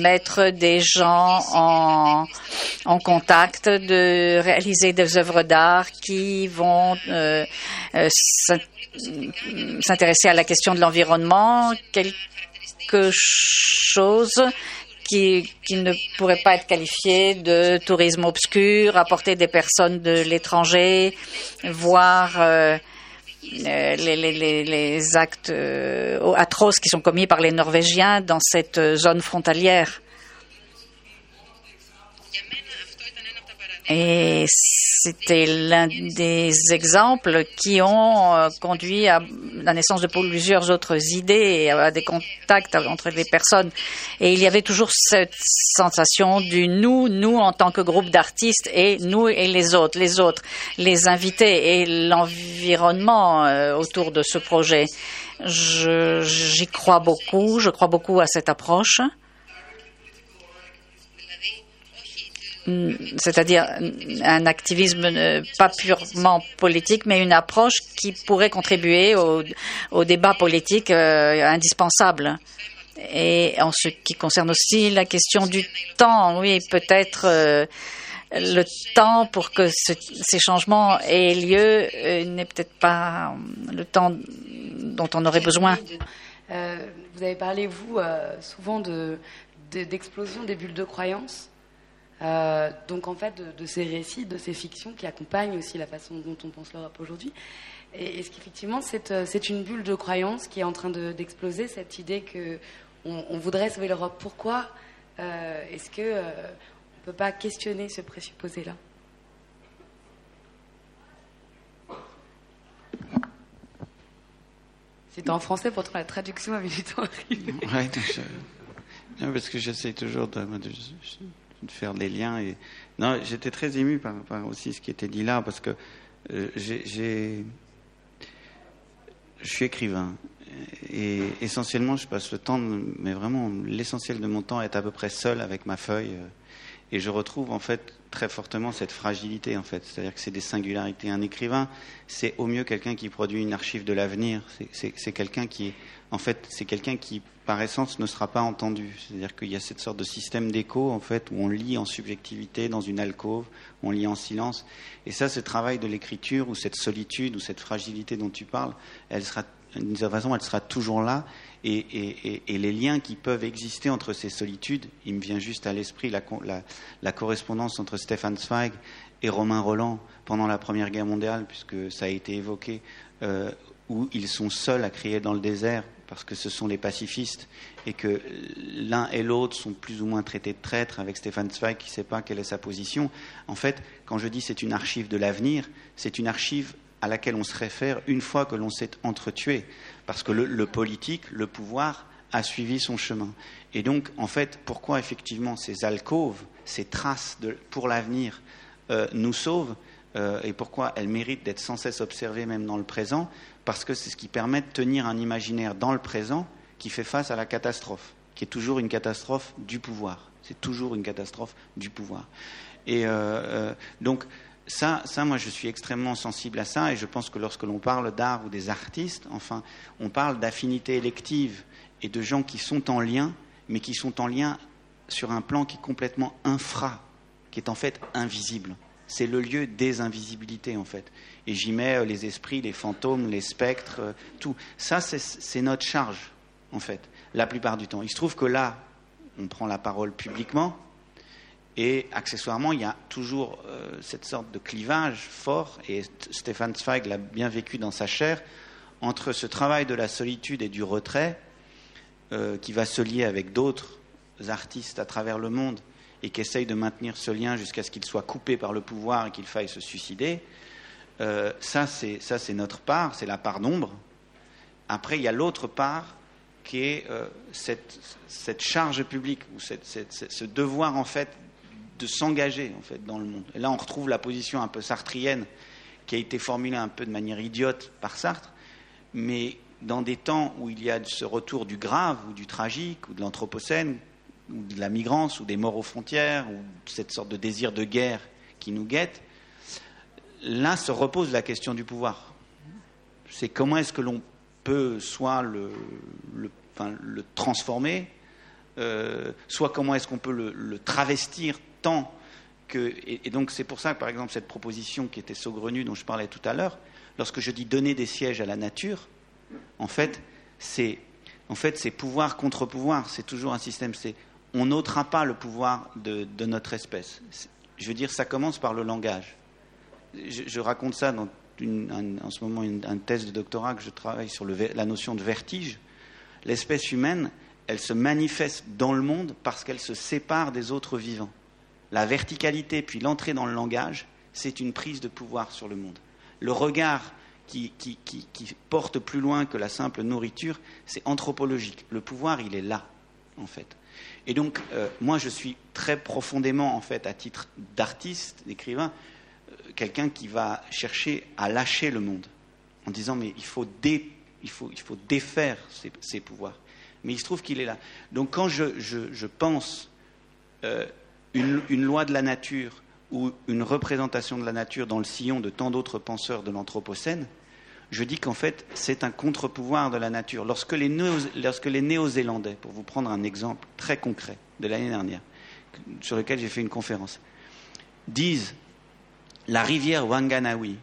mettre des gens en, en contact, de réaliser des œuvres d'art qui vont euh, euh, s'intéresser à la question de l'environnement, quelque chose qui, ne pourrait pas être qualifié de tourisme obscur, apporter des personnes de l'étranger, voir euh, les, les, les, actes euh, atroces qui sont commis par les Norvégiens dans cette zone frontalière. Et c'était l'un des exemples qui ont euh, conduit à la naissance de plusieurs autres idées à des contacts entre les personnes. Et il y avait toujours cette sensation du nous, nous en tant que groupe d'artistes et nous et les autres, les autres, les invités et l'environnement euh, autour de ce projet. J'y crois beaucoup, je crois beaucoup à cette approche. C'est-à-dire un activisme euh, pas purement politique, mais une approche qui pourrait contribuer au, débat politique euh, indispensable. Et en ce qui concerne aussi la question du temps, oui, peut-être euh, le temps pour que ces changements aient lieu n'est peut-être pas le temps dont on aurait besoin. vous avez parlé, vous, souvent d'explosion des bulles de croyance. Euh, donc en fait de, ces récits, de ces fictions qui accompagnent aussi la façon dont on pense l'Europe aujourd'hui. Et est-ce qu'effectivement euh, c'est une bulle de croyance qui est en train d'exploser, cette idée qu'on on voudrait sauver l'Europe Pourquoi euh, est-ce qu'on ne peut pas questionner ce présupposé-là? C'est en français, pourtant la traduction avait du temps arriver. Oui, parce que j'essaie toujours de, de faire des liens. Et... Non, j'étais très ému par, aussi ce qui était dit là, parce que euh, j'ai, je suis écrivain. Et essentiellement, je passe le temps, mais vraiment, l'essentiel de mon temps est à peu près seul avec ma feuille. Euh, et je retrouve en fait très fortement cette fragilité en fait. C'est-à-dire que c'est des singularités. Un écrivain, c'est au mieux quelqu'un qui produit une archive de l'avenir. C'est quelqu'un qui, en fait, c'est quelqu'un qui par essence, ne sera pas entendu. C'est-à-dire qu'il y a cette sorte de système d'écho, en fait, où on lit en subjectivité, dans une alcôve, on lit en silence. Et ça, ce travail de l'écriture, ou cette solitude, ou cette fragilité dont tu parles, elle sera, d'une certaine façon, elle sera toujours là. Et, les liens qui peuvent exister entre ces solitudes, il me vient juste à l'esprit la, correspondance entre Stéphane Zweig et Romain Roland pendant la Première Guerre mondiale, puisque ça a été évoqué, euh, où ils sont seuls à crier dans le désert parce que ce sont les pacifistes et que l'un et l'autre sont plus ou moins traités de traîtres avec Stéphane Zweig qui ne sait pas quelle est sa position. En fait, quand je dis c'est une archive de l'avenir, c'est une archive à laquelle on se réfère une fois que l'on s'est entretué, parce que le, politique, le pouvoir, a suivi son chemin. Et donc, en fait, pourquoi effectivement ces alcôves, ces traces pour l'avenir euh, nous sauvent euh, et pourquoi elles méritent d'être sans cesse observées même dans le présent, parce que c'est ce qui permet de tenir un imaginaire dans le présent qui fait face à la catastrophe, qui est toujours une catastrophe du pouvoir. C'est toujours une catastrophe du pouvoir. Et euh, euh, donc, ça, ça, moi, je suis extrêmement sensible à ça, et je pense que lorsque l'on parle d'art ou des artistes, enfin, on parle d'affinité élective et de gens qui sont en lien, mais qui sont en lien sur un plan qui est complètement infra, qui est en fait invisible c'est le lieu des invisibilités en fait. Et j'y mets euh, les esprits, les fantômes, les spectres, euh, tout. Ça, c'est notre charge en fait, la plupart du temps. Il se trouve que là, on prend la parole publiquement, et accessoirement, il y a toujours euh, cette sorte de clivage fort, et Stéphane Zweig l'a bien vécu dans sa chair, entre ce travail de la solitude et du retrait, qui va se lier avec d'autres artistes à travers le monde, et qui essaye de maintenir ce lien jusqu'à ce qu'il soit coupé par le pouvoir et qu'il faille se suicider, euh, ça c'est notre part, c'est la part d'ombre. Après, il y a l'autre part qui est euh, cette, cette, charge publique ou cette, ce devoir en fait de s'engager en fait dans le monde. Et là, on retrouve la position un peu sartrienne qui a été formulée un peu de manière idiote par Sartre, mais dans des temps où il y a ce retour du grave ou du tragique ou de l'anthropocène, ou de la migrance, ou des morts aux frontières, ou cette sorte de désir de guerre qui nous guette, là se repose la question du pouvoir. C'est comment est-ce que l'on peut soit le, transformer, euh, soit comment est-ce qu'on peut le, travestir tant que. Et, donc c'est pour ça que, par exemple, cette proposition qui était saugrenue dont je parlais tout à l'heure, lorsque je dis donner des sièges à la nature, en fait, c'est en fait, pouvoir contre pouvoir. C'est toujours un système. C'est on n'ôtera pas le pouvoir de, notre espèce. Je veux dire, ça commence par le langage. Je, raconte ça en ce moment une, un thèse de doctorat que je travaille sur la notion de vertige. L'espèce humaine, elle se manifeste dans le monde parce qu'elle se sépare des autres vivants. la verticalité, puis l'entrée dans le langage, c'est une prise de pouvoir sur le monde. Le regard qui, porte plus loin que la simple nourriture, c'est anthropologique. Le pouvoir, il est là, en fait. Et donc, euh, moi, je suis très profondément, en fait, à titre d'artiste, d'écrivain, euh, quelqu'un qui va chercher à lâcher le monde, en disant, mais il faut, il faut, il faut défaire ces, pouvoirs. Mais il se trouve qu'il est là. Donc, quand je, pense euh, une, une loi de la nature ou une représentation de la nature dans le sillon de tant d'autres penseurs de l'Anthropocène, je dis qu'en fait, c'est un contre-pouvoir de la nature. Lorsque les, Néo-Zélandais, pour vous prendre un exemple très concret de l'année dernière, sur lequel j'ai fait une conférence, disent la rivière Wanganawi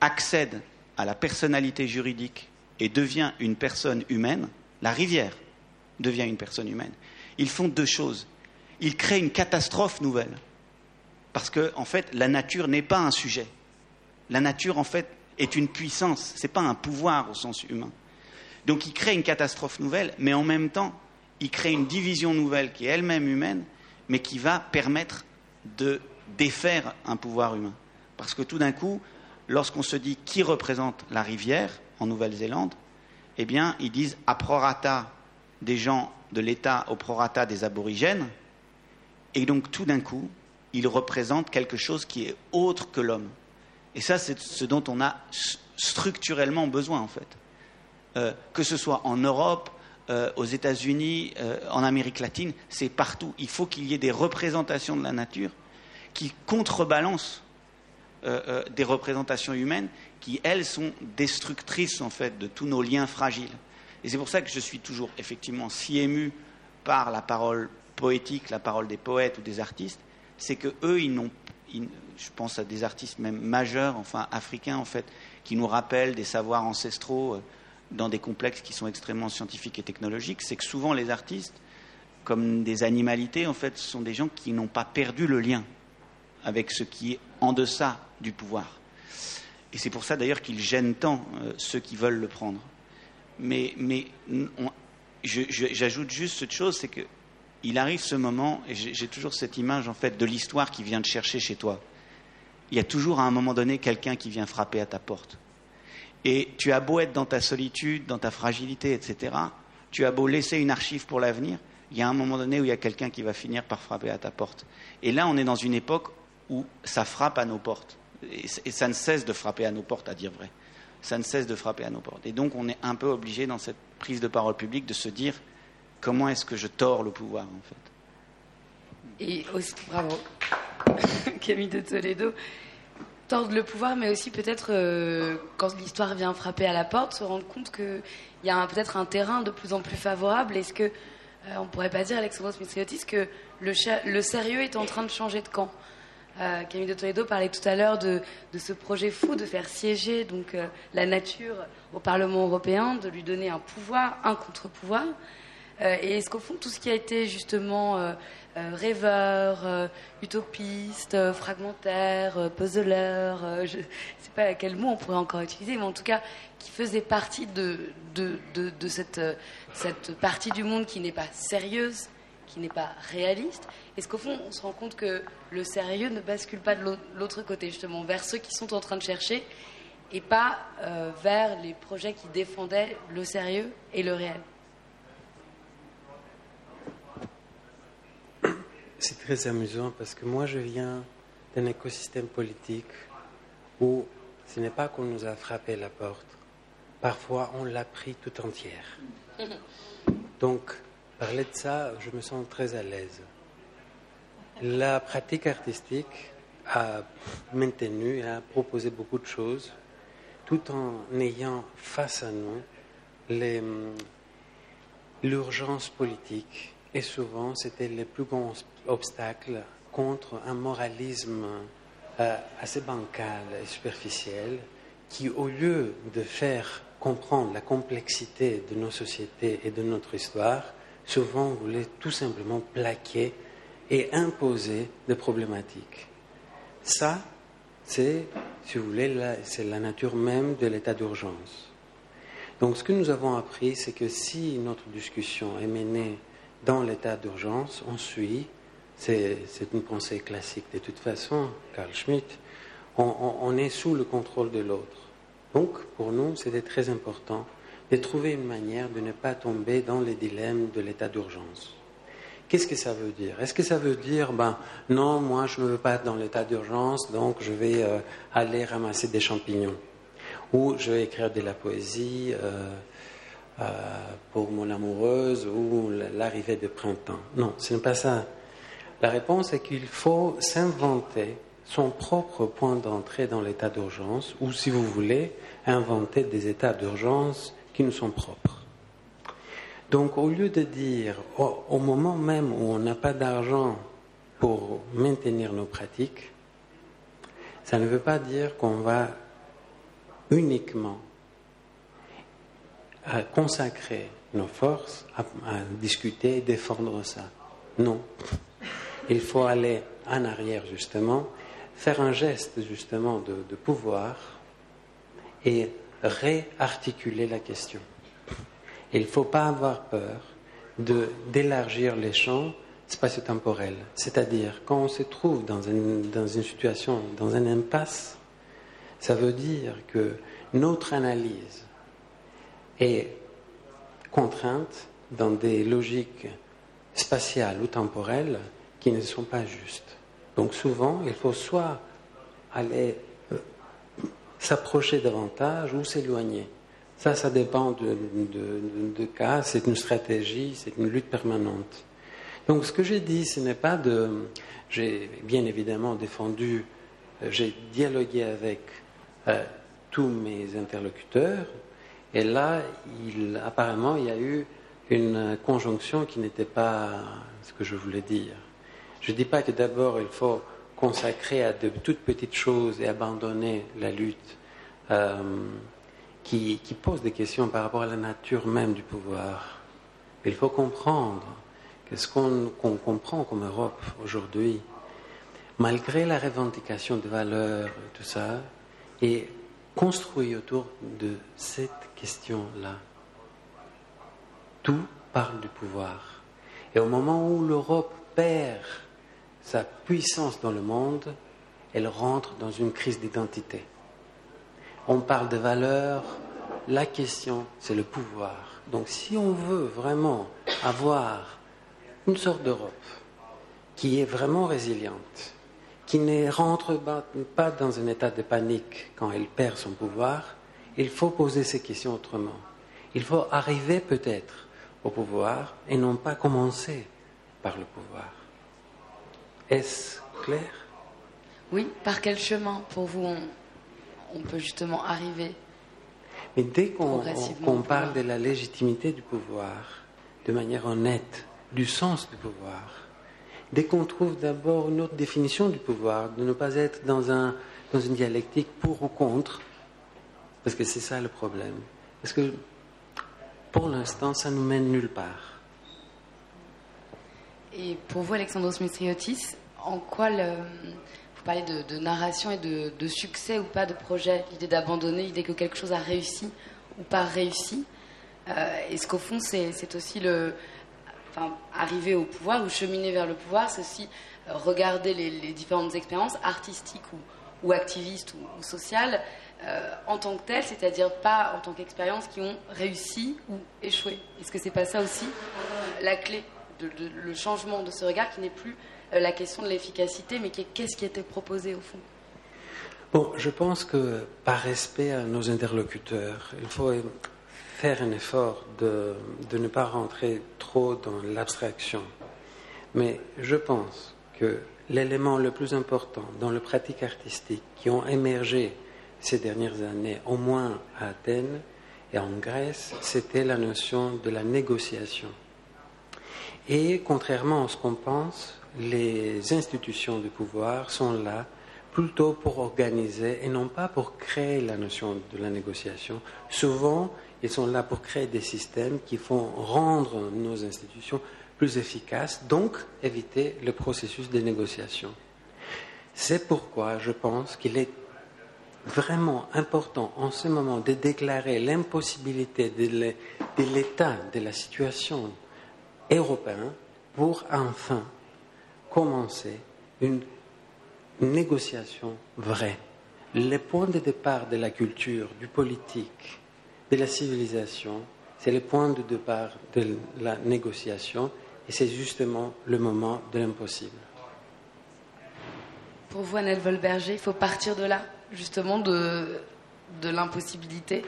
accède à la personnalité juridique et devient une personne humaine, la rivière devient une personne humaine, ils font deux choses. Ils créent une catastrophe nouvelle. Parce que, en fait, la nature n'est pas un sujet. La nature, en fait, est une puissance, ce n'est pas un pouvoir au sens humain. Donc il crée une catastrophe nouvelle, mais en même temps, il crée une division nouvelle qui est elle-même humaine, mais qui va permettre de défaire un pouvoir humain. Parce que tout d'un coup, lorsqu'on se dit qui représente la rivière en Nouvelle-Zélande, eh bien, ils disent a prorata des gens de l'État au prorata des aborigènes, et donc tout d'un coup, ils représentent quelque chose qui est autre que l'homme. Et ça, c'est ce dont on a structurellement besoin, en fait. Euh, que ce soit en Europe, euh, aux États-Unis, euh, en Amérique latine, c'est partout. Il faut qu'il y ait des représentations de la nature qui contrebalancent des représentations humaines qui, elles, sont destructrices, en fait, de tous nos liens fragiles. Et c'est pour ça que je suis toujours, effectivement, si ému par la parole poétique, la parole des poètes ou des artistes, c'est que eux, ils n'ont je pense à des artistes même majeurs, enfin africains en fait, qui nous rappellent des savoirs ancestraux euh, dans des complexes qui sont extrêmement scientifiques et technologiques, c'est que souvent les artistes, comme des animalités, en fait, sont des gens qui n'ont pas perdu le lien avec ce qui est en deçà du pouvoir. Et c'est pour ça d'ailleurs qu'ils gênent tant euh, ceux qui veulent le prendre. Mais, mais j'ajoute juste cette chose, c'est que il arrive ce moment, et j'ai toujours cette image en fait de l'histoire qui vient te chercher chez toi. Il y a toujours à un moment donné quelqu'un qui vient frapper à ta porte. Et tu as beau être dans ta solitude, dans ta fragilité, etc. Tu as beau laisser une archive pour l'avenir, il y a un moment donné où il y a quelqu'un qui va finir par frapper à ta porte. Et là, on est dans une époque où ça frappe à nos portes. Et, ça ne cesse de frapper à nos portes, à dire vrai. Ça ne cesse de frapper à nos portes. Et donc, on est un peu obligé, dans cette prise de parole publique, de se dire Comment est-ce que je tords le pouvoir, en fait? Et aussi, bravo, (laughs) Camille de Toledo. Tordre le pouvoir, mais aussi peut-être, euh, quand l'histoire vient frapper à la porte, se rendre compte qu'il y a peut-être un terrain de plus en plus favorable. Est-ce que, euh, on pourrait pas dire, Alexandros Mitriotis, que le, sérieux est en train de changer de camp? Euh, Camille de Toledo parlait tout à l'heure de, de, ce projet fou de faire siéger donc la nature au Parlement européen, de lui donner un pouvoir, un contre-pouvoir. Euh, et est-ce qu'au fond, tout ce qui a été justement euh, euh, rêveur, utopiste, fragmentaire, puzzleur, je ne (laughs) sais pas quel mot on pourrait encore utiliser, mais en tout cas, qui faisait partie de, cette partie du monde qui n'est pas sérieuse, qui n'est pas réaliste, est-ce qu'au fond, on se rend compte que le sérieux ne bascule pas de l'autre côté, justement, vers ceux qui sont en train de chercher et pas vers les projets qui défendaient le sérieux et le réel? C'est très amusant parce que moi je viens d'un écosystème politique où ce n'est pas qu'on nous a frappé la porte, parfois on l'a pris tout entière. (laughs) Donc, parler de ça, je me sens très à l'aise. La pratique artistique a maintenu, a proposé beaucoup de choses, tout en ayant face à nous l'urgence politique. Et souvent, c'était les plus grands obstacle contre un moralisme euh, assez bancal et superficiel qui, au lieu de faire comprendre la complexité de nos sociétés et de notre histoire, souvent voulait tout simplement plaquer et imposer des problématiques. Ça, c'est, si vous voulez, c'est la nature même de l'état d'urgence. Donc ce que nous avons appris, c'est que si notre discussion est menée dans l'état d'urgence, on suit C'est une pensée classique. De toute façon, Carl Schmitt, on, est sous le contrôle de l'autre. Donc, pour nous, c'était très important de trouver une manière de ne pas tomber dans les dilemmes de l'état d'urgence. Qu'est-ce que ça veut dire? Est-ce que ça veut dire, ben non, moi je ne veux pas être dans l'état d'urgence, donc je vais euh, aller ramasser des champignons, ou je vais écrire de la poésie euh, euh, pour mon amoureuse, ou l'arrivée de printemps Non, ce n'est pas ça. La réponse est qu'il faut s'inventer son propre point d'entrée dans l'état d'urgence, ou si vous voulez, inventer des états d'urgence qui nous sont propres. Donc au lieu de dire au, moment même où on n'a pas d'argent pour maintenir nos pratiques, ça ne veut pas dire qu'on va uniquement consacrer nos forces à, discuter et défendre ça. Non. Il faut aller en arrière justement, faire un geste justement de pouvoir et réarticuler la question. Il ne faut pas avoir peur d'élargir les champs spatio-temporels. C'est-à-dire, quand on se trouve dans une, dans une situation, dans un impasse, ça veut dire que notre analyse est contrainte dans des logiques spatiales ou temporelles qui ne sont pas justes. Donc souvent, il faut soit aller euh, s'approcher davantage ou s'éloigner. Ça, ça dépend de, cas, c'est une stratégie, c'est une lutte permanente. Donc ce que j'ai dit, ce n'est pas de... J'ai bien évidemment défendu, euh, j'ai dialogué avec euh, tous mes interlocuteurs, et là, il, apparemment, il y a eu une conjonction qui n'était pas ce que je voulais dire. Je ne dis pas que d'abord il faut consacrer à de toutes petites choses et abandonner la lutte. Euh, qui, pose des questions par rapport à la nature même du pouvoir. Il faut comprendre que ce qu'on comprend comme Europe aujourd'hui, malgré la revendication de valeurs, tout ça, est construit autour de cette question-là. Tout parle du pouvoir. Et au moment où l'Europe perd sa puissance dans le monde, elle rentre dans une crise d'identité on parle de valeurs, la question c'est le pouvoir. Donc si on veut vraiment avoir une sorte d'Europe qui est vraiment résiliente, qui ne rentre pas dans un état de panique quand elle perd son pouvoir, il faut poser ces questions autrement. Il faut arriver peut-être au pouvoir et non pas commencer par le pouvoir. Est-ce clair? Oui, par quel chemin pour vous on peut justement arriver. Mais dès qu'on parle de la légitimité du pouvoir, de manière honnête, du sens du pouvoir, dès qu'on trouve d'abord une autre définition du pouvoir, de ne pas être dans, un, dans une dialectique pour ou contre, parce que c'est ça le problème. Parce que pour l'instant, ça nous mène nulle part. Et pour vous, Alexandros Mistriotis, en quoi le, parler de, narration et de, succès ou pas de projet, l'idée d'abandonner, l'idée que quelque chose a réussi ou pas réussi. Euh, Est-ce qu'au fond, c'est aussi le. Enfin, arriver au pouvoir ou cheminer vers le pouvoir, c'est aussi euh, regarder les, différentes expériences artistiques ou, activistes ou, sociales euh, en tant que telles, c'est-à-dire pas en tant qu'expériences qui ont réussi ou échoué? Est-ce que c'est pas ça aussi la clé, le changement de ce regard qui n'est plus euh, la question de l'efficacité, mais qu'est-ce qui était proposé au fond? Bon, je pense que par respect à nos interlocuteurs, il faut faire un effort de, de ne pas rentrer trop dans l'abstraction. Mais je pense que l'élément le plus important dans les pratiques artistiques qui ont émergé ces dernières années, au moins à Athènes et en Grèce, c'était la notion de la négociation. Et contrairement à ce qu'on pense, les institutions de pouvoir sont là plutôt pour organiser et non pas pour créer la notion de la négociation. Souvent, ils sont là pour créer des systèmes qui font rendre nos institutions plus efficaces, donc éviter le processus de négociation. C'est pourquoi je pense qu'il est vraiment important en ce moment de déclarer l'impossibilité de l'état de la situation européenne pour enfin commencer une négociation vraie. Les points de départ de la culture, du politique, de la civilisation, c'est le point de départ de la négociation et c'est justement le moment de l'impossible. Pour vous, Annette Volberger, il faut partir de là, justement, de l'impossibilité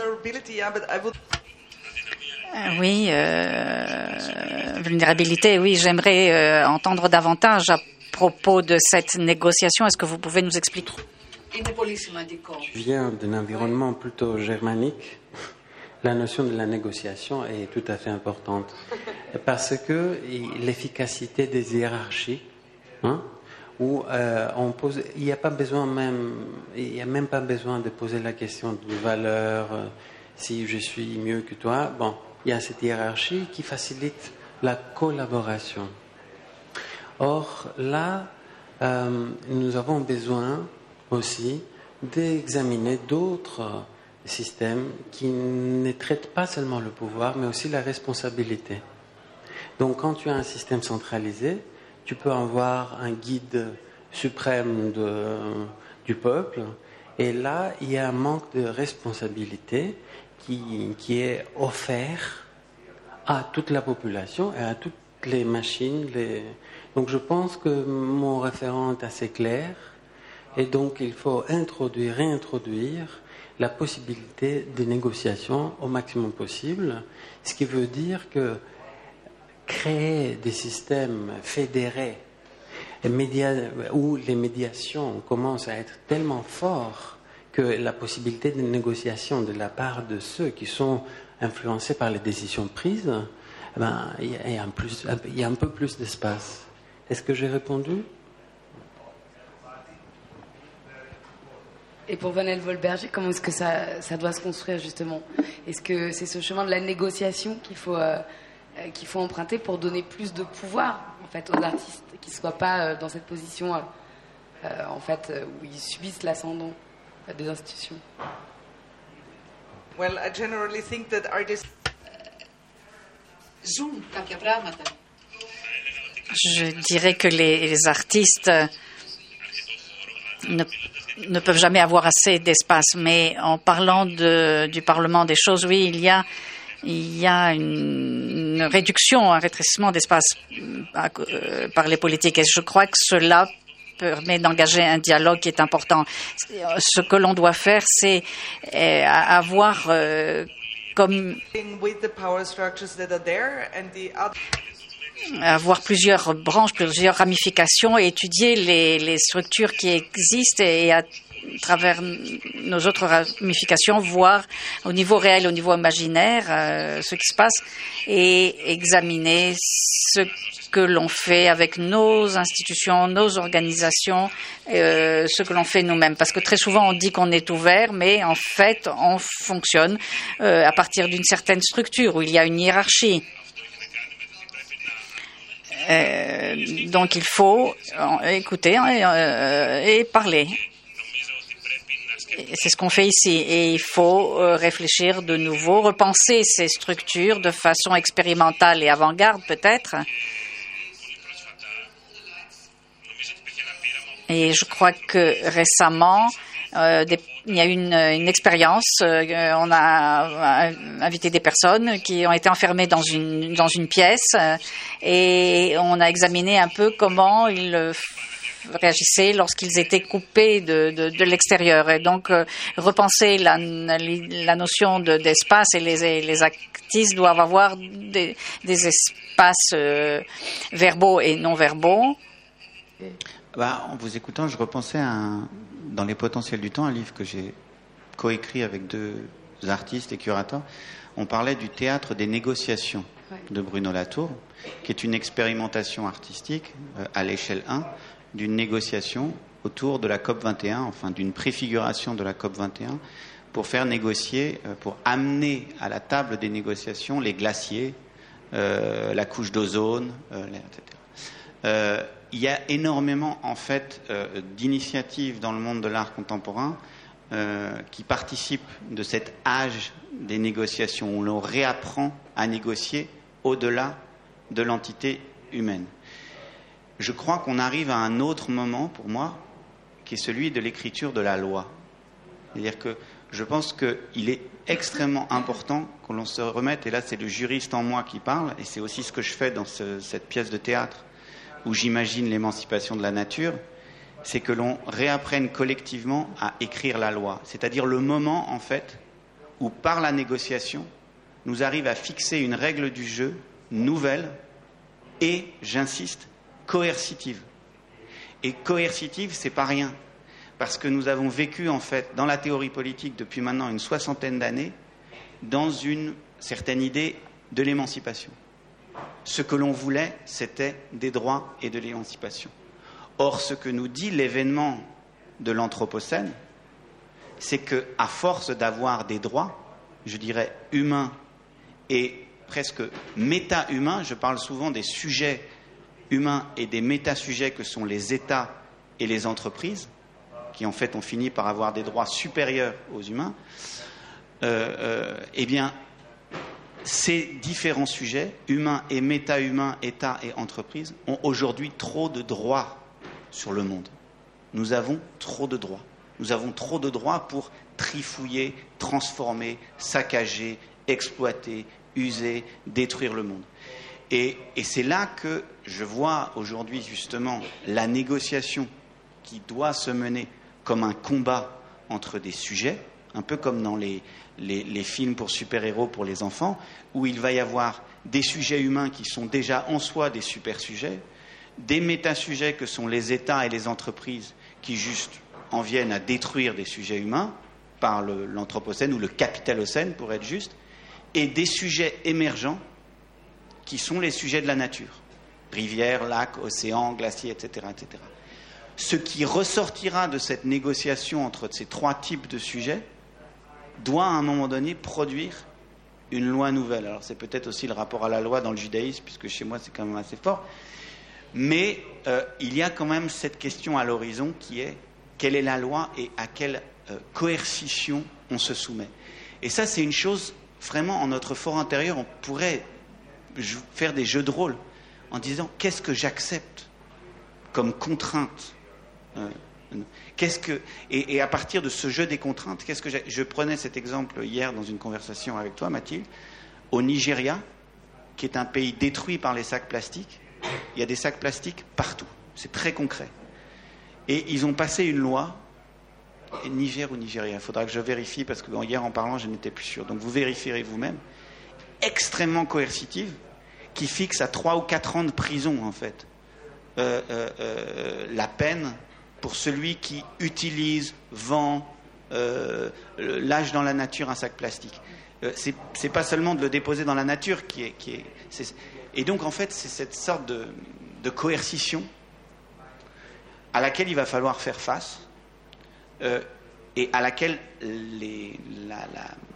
Euh, oui, euh, vulnérabilité, oui, j'aimerais euh, entendre davantage à propos de cette négociation. Est-ce que vous pouvez nous expliquer? Je viens d'un environnement plutôt germanique. La notion de la négociation est tout à fait importante parce que l'efficacité des hiérarchies, hein, où on pose, il n'y a pas besoin même, il n'y a même pas besoin de poser la question de valeur, si je suis mieux que toi. Bon, il y a cette hiérarchie qui facilite la collaboration. Or, là, euh, nous avons besoin aussi d'examiner d'autres systèmes qui ne traitent pas seulement le pouvoir, mais aussi la responsabilité. Donc, quand tu as un système centralisé, tu peux avoir un guide suprême du peuple, et là, il y a un manque de responsabilité qui, est offert à toute la population et à toutes les machines. Donc je pense que mon référent est assez clair et donc il faut introduire, réintroduire la possibilité de négociation au maximum possible, ce qui veut dire que créer des systèmes fédérés où les médiations commencent à être tellement fortes que la possibilité de négociation de la part de ceux qui sont influencés par les décisions prises, eh ben, il, y a un peu plus d'espace. Est-ce que j'ai répondu? Et pour Vanel Volberger, comment est-ce que ça, doit se construire justement? Est-ce que c'est ce chemin de la négociation qu'il faut, euh, qu'il faut emprunter pour donner plus de pouvoir en fait, aux artistes, qui ne soient pas euh, dans cette position euh, en fait, où ils subissent l'ascendant? Des institutions Well, I generally think that artists. Je dirais que les, artistes ne, ne, peuvent jamais avoir assez d'espace. Mais en parlant de, du Parlement des choses, oui, il y a, il y a une, une réduction, un rétrécissement d'espace euh, par les politiques. Et je crois que cela permet d'engager un dialogue qui est important. Ce que l'on doit faire, c'est euh, avoir euh, comme avoir plusieurs branches, plusieurs ramifications et étudier les, les structures qui existent et à travers nos autres ramifications, voir au niveau réel, au niveau imaginaire, euh, ce qui se passe et examiner ce que l'on fait avec nos institutions, nos organisations, euh, ce que l'on fait nous-mêmes. Parce que très souvent, on dit qu'on est ouvert, mais en fait, on fonctionne euh, à partir d'une certaine structure où il y a une hiérarchie. Donc il faut écouter et parler. C'est ce qu'on fait ici. Et il faut réfléchir de nouveau, repenser ces structures de façon expérimentale et avant-garde peut-être. Et je crois que récemment, euh, il y a eu une, expérience. Euh, on a invité des personnes qui ont été enfermées dans une, pièce euh, et on a examiné un peu comment ils réagissaient lorsqu'ils étaient coupés de, de, de l'extérieur. Et donc, euh, repenser la, la notion d'espace et les, les actistes doivent avoir des, des espaces verbaux et non verbaux bah, en vous écoutant, je repensais à dans Les potentiels du temps, un livre que j'ai coécrit avec deux artistes et curateurs. On parlait du théâtre des négociations de Bruno Latour, qui est une expérimentation artistique euh, à l'échelle 1 d'une négociation autour de la COP 21, enfin d'une préfiguration de la COP 21, pour faire négocier, euh, pour amener à la table des négociations les glaciers, euh, la couche d'ozone, etc il y a énormément en fait euh, d'initiatives dans le monde de l'art contemporain euh, qui participent de cet âge des négociations où l'on réapprend à négocier au-delà de l'entité humaine. Je crois qu'on arrive à un autre moment pour moi, qui est celui de l'écriture de la loi. C'est-à-dire que je pense qu'il est extrêmement important que l'on se remette, et là c'est le juriste en moi qui parle, et c'est aussi ce que je fais dans ce, cette pièce de théâtre où j'imagine l'émancipation de la nature, c'est que l'on réapprenne collectivement à écrire la loi. C'est-à-dire le moment, en fait, où par la négociation, nous arrive à fixer une règle du jeu nouvelle et, j'insiste, coercitive. Et coercitive, c'est pas rien parce que nous avons vécu en fait dans la théorie politique depuis maintenant une soixantaine d'années dans une certaine idée de l'émancipation. Ce que l'on voulait, c'était des droits et de l'émancipation. Or, ce que nous dit l'événement de l'Anthropocène, c'est que, à force d'avoir des droits, je dirais humains et presque méta-humains, je parle souvent des sujets humains et des méta-sujets que sont les États et les entreprises, qui en fait ont fini par avoir des droits supérieurs aux humains, euh, euh, eh bien, ces différents sujets, humains et méta-humains, État et entreprise, ont aujourd'hui trop de droits sur le monde. Nous avons trop de droits. Nous avons trop de droits pour trifouiller, transformer, saccager, exploiter, user, détruire le monde. Et, c'est là que je vois aujourd'hui justement la négociation qui doit se mener comme un combat entre des sujets, un peu comme dans les, les, films pour super-héros pour les enfants, où il va y avoir des sujets humains qui sont déjà en soi des super-sujets, des méta-sujets que sont les États et les entreprises qui juste en viennent à détruire des sujets humains par l'Anthropocène ou le Capitalocène pour être juste, et des sujets émergents qui sont les sujets de la nature, rivières, lacs, océans, glaciers, etc. etc ce qui ressortira de cette négociation entre ces trois types de sujets doit à un moment donné produire une loi nouvelle. Alors c'est peut-être aussi le rapport à la loi dans le judaïsme, puisque chez moi c'est quand même assez fort. Mais euh, il y a quand même cette question à l'horizon qui est quelle est la loi et à quelle euh, coercition on se soumet? Et ça c'est une chose vraiment en notre fort intérieur, on pourrait faire des jeux de rôle en disant qu'est-ce que j'accepte comme contrainte Qu'est-ce que et, à partir de ce jeu des contraintes, qu'est-ce que je prenais cet exemple hier dans une conversation avec toi, Mathilde, au Nigeria, qui est un pays détruit par les sacs plastiques. Il y a des sacs plastiques partout. C'est très concret. Et ils ont passé une loi, Niger ou Nigeria, il faudra que je vérifie parce que hier en parlant, je n'étais plus sûr. Donc vous vérifierez vous-même, extrêmement coercitive, qui fixe à trois ou quatre ans de prison en fait euh, euh, euh, la peine pour celui qui utilise, vend, lâche dans la nature un sac plastique. Ce n'est pas seulement de le déposer dans la nature qui est. Et donc, en fait, c'est cette sorte de, coercition à laquelle il va falloir faire face et à laquelle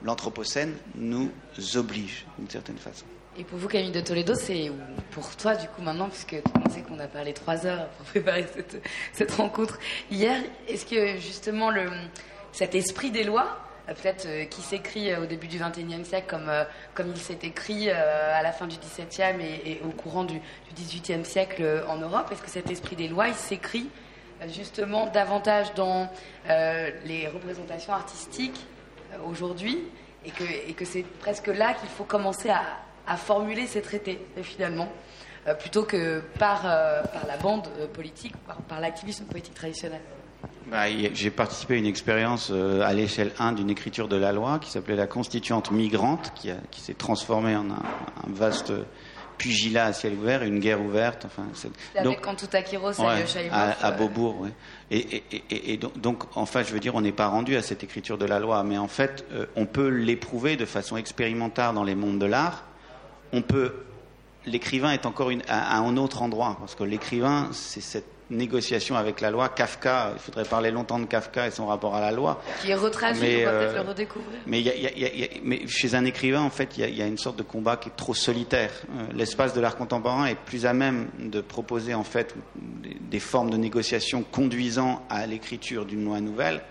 l'Anthropocène nous oblige d'une certaine façon. Et pour vous, Camille de Toledo, c'est pour toi, du coup, maintenant, puisque on sait qu'on a parlé trois heures pour préparer cette, cette rencontre hier, est-ce que justement le, cet esprit des lois, euh, peut-être euh, qui s'écrit euh, au début du XXIe siècle comme, comme il s'est écrit à la fin du XVIIe et, au courant du XVIIIe siècle en Europe, est-ce que cet esprit des lois, il s'écrit justement davantage dans les représentations artistiques aujourd'hui et que, c'est presque là qu'il faut commencer à, formuler ces traités, finalement, euh, plutôt que par, euh, la bande euh, politique, par, l'activisme politique traditionnel. Bah, j'ai participé à une expérience à l'échelle 1 d'une écriture de la loi qui s'appelait la constituante migrante, qui s'est transformée en un, vaste pugilat à ciel ouvert, une guerre ouverte. Enfin, donc, Kantuta Kiros ouais, à, à, Beaubourg. Ouais. Et, et, et, donc, donc, en fait, je veux dire, on n'est pas rendu à cette écriture de la loi, mais en fait, on peut l'éprouver de façon expérimentale dans les mondes de l'art on peut. L'écrivain est encore à, un autre endroit, parce que l'écrivain, c'est cette négociation avec la loi. Kafka, il faudrait parler longtemps de Kafka et son rapport à la loi. Qui est retraduit, on va peut-être le redécouvrir. Mais, chez un écrivain, en fait, il y, a une sorte de combat qui est trop solitaire. Euh, l'espace de l'art contemporain est plus à même de proposer, en fait, des, formes de négociation conduisant à l'écriture d'une loi nouvelle.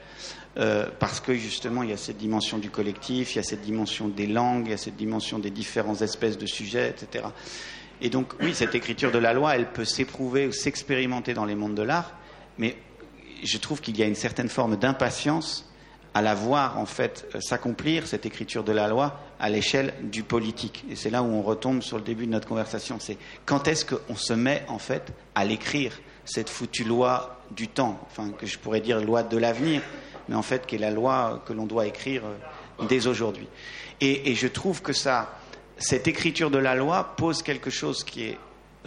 euh, parce que justement il y a cette dimension du collectif, il y a cette dimension des langues, il y a cette dimension des différentes espèces de sujets, etc. Et donc oui, cette écriture de la loi, elle peut s'éprouver ou s'expérimenter dans les mondes de l'art, mais je trouve qu'il y a une certaine forme d'impatience à la voir en fait euh, s'accomplir cette écriture de la loi à l'échelle du politique. Et c'est là où on retombe sur le début de notre conversation. C'est quand est-ce qu'on se met en fait à l'écrire cette foutue loi du temps, enfin que je pourrais dire loi de l'avenir, mais en fait qui est la loi que l'on doit écrire euh, dès aujourd'hui. Et, je trouve que ça, cette écriture de la loi pose quelque chose qui est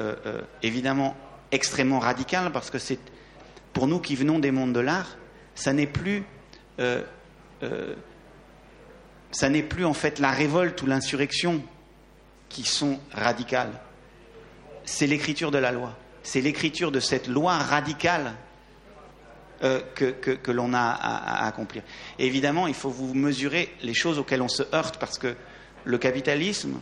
euh, évidemment extrêmement radical parce que c'est pour nous qui venons des mondes de l'art, ça n'est plus euh, ça n'est plus en fait la révolte ou l'insurrection qui sont radicales. C'est l'écriture de la loi. C'est l'écriture de cette loi radicale euh, que, l'on a à, accomplir. évidemment, il faut vous mesurer les choses auxquelles on se heurte parce que le capitalisme,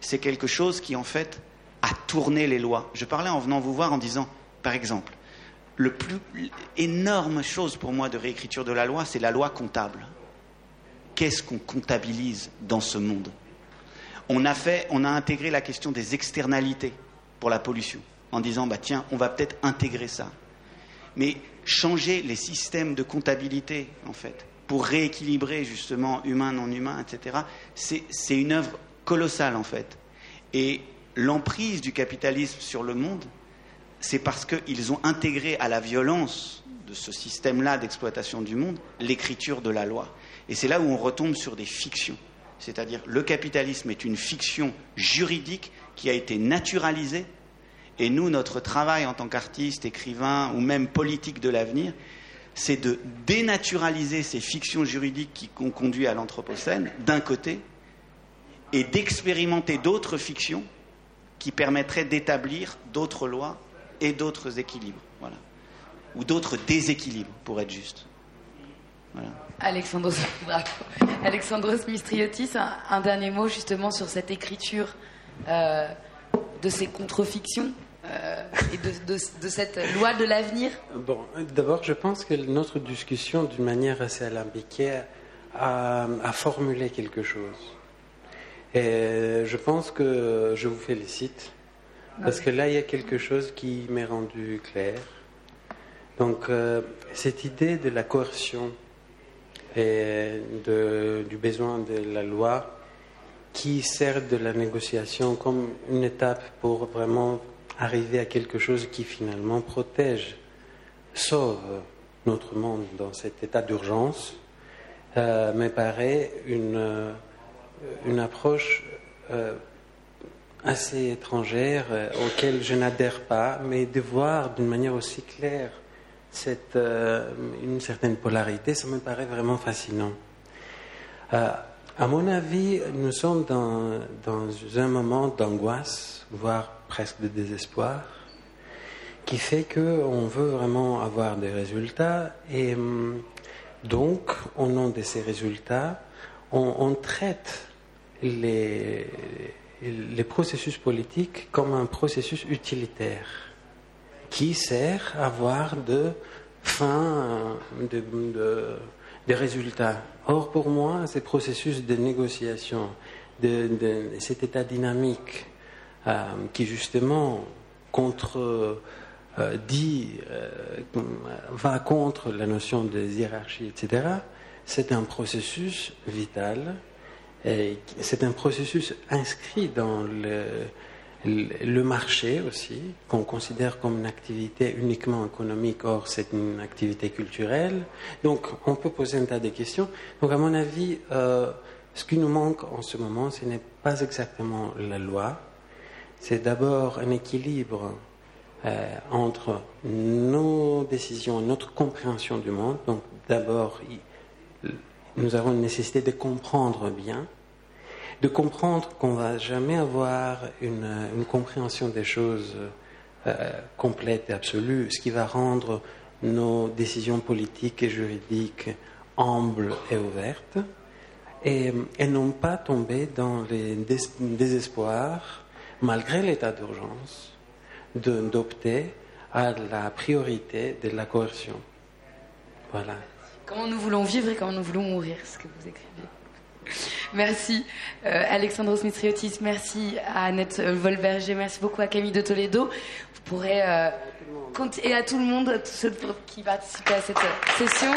c'est quelque chose qui en fait a tourné les lois. Je parlais en venant vous voir en disant, par exemple, le plus énorme chose pour moi de réécriture de la loi, c'est la loi comptable. Qu'est-ce qu'on comptabilise dans ce monde? On a, fait, on a intégré la question des externalités pour la pollution, en disant bah tiens, on va peut-être intégrer ça. Mais changer les systèmes de comptabilité, en fait, pour rééquilibrer justement humain, non humain, etc., c'est une œuvre colossale, en fait. Et l'emprise du capitalisme sur le monde, c'est parce qu'ils ont intégré à la violence de ce système-là d'exploitation du monde l'écriture de la loi. Et c'est là où on retombe sur des fictions. C'est-à-dire le capitalisme est une fiction juridique qui a été naturalisée. Et nous, notre travail en tant qu'artiste, écrivain ou même politique de l'avenir, c'est de dénaturaliser ces fictions juridiques qui ont conduit à l'Anthropocène, d'un côté, et d'expérimenter d'autres fictions qui permettraient d'établir d'autres lois et d'autres équilibres, ou d'autres déséquilibres, pour être juste. Alexandros, (laughs) Alexandros Mistriotis, un, dernier mot justement sur cette écriture euh, de ces contre-fictions euh, et de, cette loi de l'avenir Bon, d'abord, je pense que notre discussion, d'une manière assez alambiquée, a, a, formulé quelque chose. Et je pense que je vous félicite parce que là, il y a quelque chose qui m'est rendu clair. Donc, euh, cette idée de la coercion et du besoin de la loi qui sert de la négociation comme une étape pour vraiment arriver à quelque chose qui finalement protège, sauve notre monde dans cet état d'urgence, euh, me paraît une, une approche euh, assez étrangère euh, auquel je n'adhère pas, mais de voir d'une manière aussi claire cette, euh, une certaine polarité, ça me paraît vraiment fascinant. Euh, à mon avis, nous sommes dans, dans un moment d'angoisse, voire presque de désespoir, qui fait qu'on veut vraiment avoir des résultats et hum, donc, au nom de ces résultats, on, traite les, les processus politiques comme un processus utilitaire qui sert à avoir de fin, de, de, résultats. Or, pour moi, ces processus de négociation, de, cet état dynamique euh, qui justement contre euh, dit euh, va contre la notion de hiérarchie, etc. C'est un processus vital c'est un processus inscrit dans le, le marché aussi, qu'on considère comme une activité uniquement économique, or c'est une activité culturelle. Donc on peut poser un tas de questions. Donc à mon avis, euh, ce qui nous manque en ce moment, ce n'est pas exactement la loi, c'est d'abord un équilibre euh, entre nos décisions, notre compréhension du monde. Donc d'abord, nous avons une nécessité de comprendre bien, de comprendre qu'on va jamais avoir une, compréhension des choses euh, complète et absolue, ce qui va rendre nos décisions politiques et juridiques humbles et ouvertes, et, et non pas tomber dans les désespoirs, malgré l'état d'urgence, d'opter à la priorité de la coercion. Voilà Comment nous voulons vivre et comment nous voulons mourir, ce que vous écrivez? (laughs) Merci euh, Alexandros Mitriotis, merci à Annette Volberger, merci beaucoup à Camille de Toledo. Vous pourrez, euh, et à tout le monde, tous ceux qui participaient à cette session.